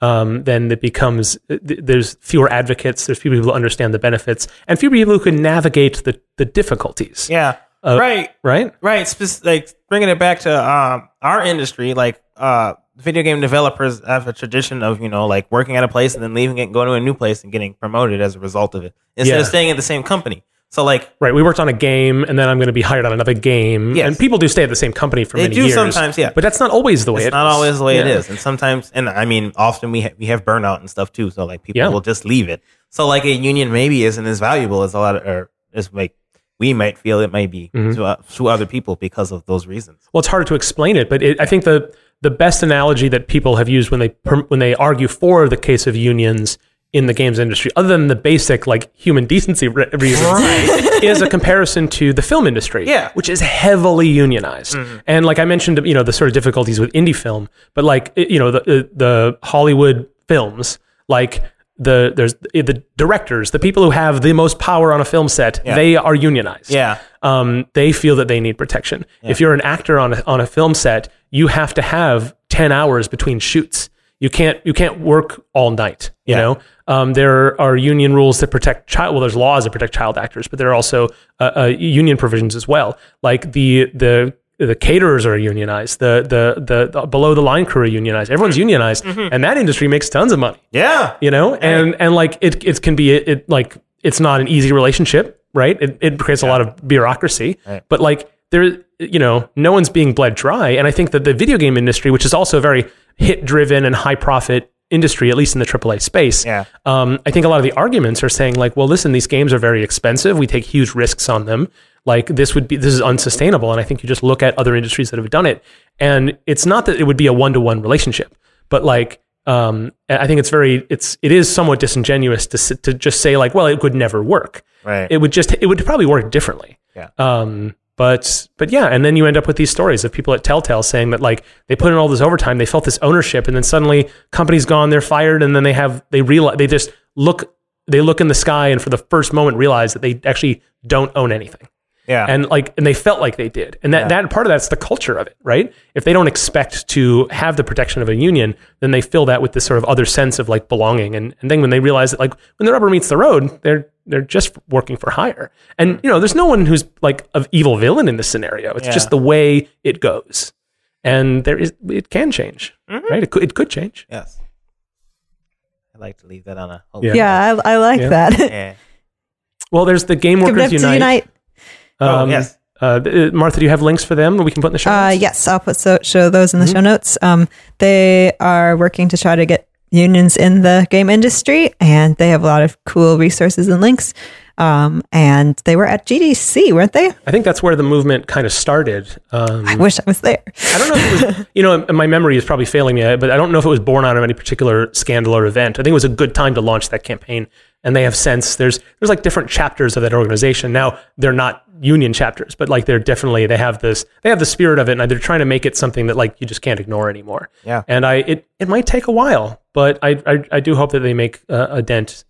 um, then it becomes th- there's fewer advocates, there's fewer people who understand the benefits, and fewer people who can navigate the the difficulties. Yeah. Uh, right. Right? Right. Spec- like bringing it back to um, our industry, like uh, video game developers have a tradition of you know like working at a place and then leaving it and going to a new place and getting promoted as a result of it instead Yeah. of staying at the same company. So like Right. We worked on a game, and then I'm going to be hired on another game. Yes. And people do stay at the same company for They many do years. sometimes, yeah. But that's not always the way it's it not is. always the way it Yeah. is, and sometimes, and I mean, often we ha- we have burnout and stuff too. So like people Yeah. will just leave it. So like a union maybe isn't as valuable as a lot of, or as like we might feel it might be Mm-hmm. to, uh, to other people because of those reasons. Well, it's harder to explain it, but it, I think the the best analogy that people have used when they when they argue for the case of unions in the games industry, other than the basic like human decency re- reasons, is a comparison to the film industry, Yeah. which is heavily unionized. And like I mentioned, you know, the sort of difficulties with indie film, but like you know, the the, the Hollywood films, like. The there's the directors, the people who have the most power on a film set, Yeah. they are unionized Yeah. um, they feel that they need protection. If you're an actor on a, on a film set, you have to have ten hours between shoots. You can't you can't work all night. You Yeah. know, um, there are union rules that protect child. Well, there's laws that protect child actors, but there are also uh, uh, union provisions as well. Like the the the caterers are unionized. The the the, the below the line crew are unionized. Everyone's unionized, and that industry makes tons of money Yeah. you know and and like it it can be it, it like it's not an easy relationship right it, it creates a lot of bureaucracy Right. but like there you know no one's being bled dry and i think that the video game industry which is also a very hit driven and high profit industry at least in the aaa space Yeah. um, i think a lot of the arguments are saying like well listen these games are very expensive we take huge risks on them like this would be this is unsustainable and i think you just look at other industries that have done it and it's not that it would be a one-to-one relationship but like um, I think it's very it's it is somewhat disingenuous to to just say like well it would never work. Right. It would just it would probably work differently. Yeah. Um, but but yeah, and then you end up with these stories of people at Telltale saying that like they put in all this overtime, they felt this ownership, and then suddenly company's gone, they're fired, and then they have they realize they just look they look in the sky and for the first moment realize that they actually don't own anything yeah. and like and they felt like they did and that, that part of that's the culture of it right if they don't expect to have the protection of a union then they fill that with this sort of other sense of like belonging and, and then when they realize that like when the rubber meets the road they're they're just working for hire and hmm. you know there's no one who's like of evil villain in this scenario it's Yeah. just the way it goes and there is it can change mm-hmm. right it could, it could change yes. I'd like to leave that on a hope. Yeah. Yeah, I, I like Yeah. that. Yeah. well there's the game workers up to unite, Unite. Oh, Um, yes. uh, martha do you have links for them that we can put in the show Uh, notes? yes, I'll put so, show those in the Mm-hmm. show notes. Um, they are working to try to get unions in the game industry, and they have a lot of cool resources and links. Um, and they were at GDC, weren't they? I think that's where the movement kind of started. Um, I wish I was there. I don't know if it was, you know, my memory is probably failing me, but I don't know if it was born out of any particular scandal or event. I think it was a good time to launch that campaign. And they have since there's there's like different chapters of that organization. Now they're not union chapters, but like they're definitely they have this they have the spirit of it, and they're trying to make it something that like you just can't ignore anymore. Yeah. And I it it might take a while, but I I, I do hope that they make a, a dent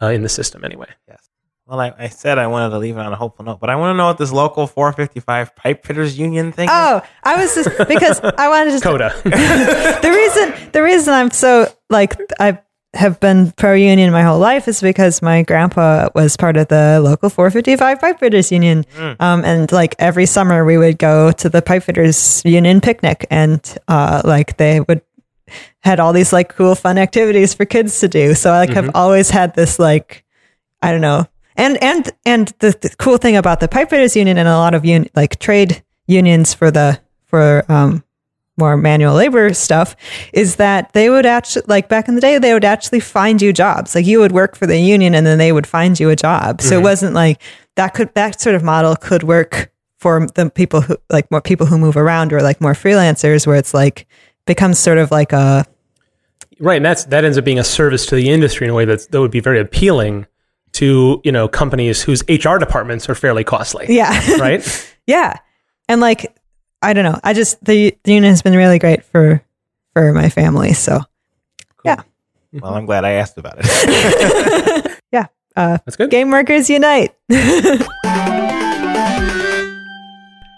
uh, in the system anyway. Yes well, I, I said I wanted to leave it on a hopeful note, but I want to know what this local 455 pipe fitters union thing. is. Oh, I was just because I wanted to. Coda. the reason the reason I'm so like I have been pro union my whole life is because my grandpa was part of the local 455 pipe fitters union, um, and like every summer we would go to the pipe fitters union picnic, and uh, like they would had all these like cool fun activities for kids to do. So I like have always had this like I don't know. And and and the, the cool thing about the pipe fitters union and a lot of un, like trade unions for the for um more manual labor stuff is that they would actually like back in the day they would actually find you jobs. Like you would work for the union and then they would find you a job. So it mm-hmm. wasn't like that could that sort of model could work for the people who like more people who move around or like more freelancers where it's like becomes sort of like a Right, and that's that ends up being a service to the industry in a way that that would be very appealing to you know companies whose HR departments are fairly costly. yeah. Right. Yeah. And like, I don't know. I just, the, the union has been really great for, for my family. So yeah. Well, I'm glad I asked about it. yeah. Uh, That's good. game workers unite.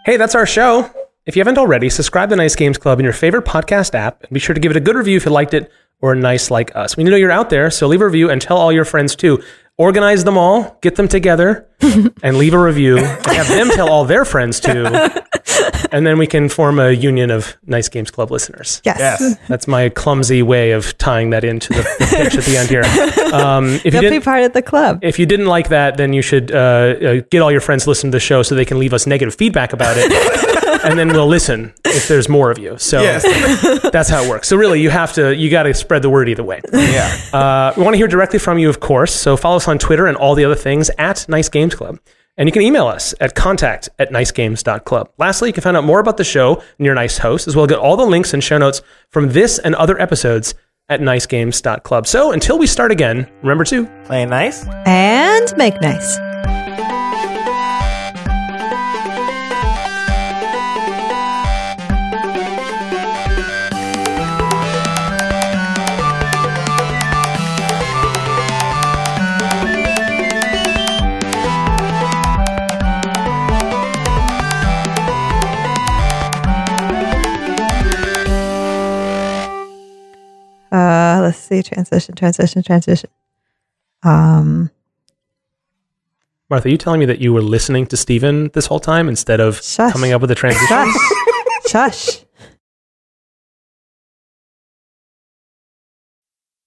Hey, that's our show. If you haven't already, subscribe to Nice Games Club in your favorite podcast app, and be sure to give it a good review if you liked it or nice like us. We know you're out there, so leave a review and tell all your friends too. Organize them all, get them together, and leave a review, and have them tell all their friends too. And then we can form a union of Nice Games Club listeners. Yes. yes. That's my clumsy way of tying that into the pitch at the end here. Um, if you They'll be didn't, part of the club. if you didn't like that, then you should uh, uh, get all your friends to listen to the show so they can leave us negative feedback about it, and then we'll listen if there's more of you. So Yes. that's how it works. So really, you have to you got to spread the word either way. yeah. Uh, we want to hear directly from you, of course. So follow us on Twitter and all the other things at Nice Games Club. And you can email us at contact at nicegames.club. Lastly, you can find out more about the show and your nice host, as well as get all the links and show notes from this and other episodes at nicegames.club. So until we start again, remember to Play nice. And make nice. See. Transition, transition, transition. Um, Martha, are you telling me that you were listening to Steven this whole time instead of Shush. coming up with a transition? shush. shush.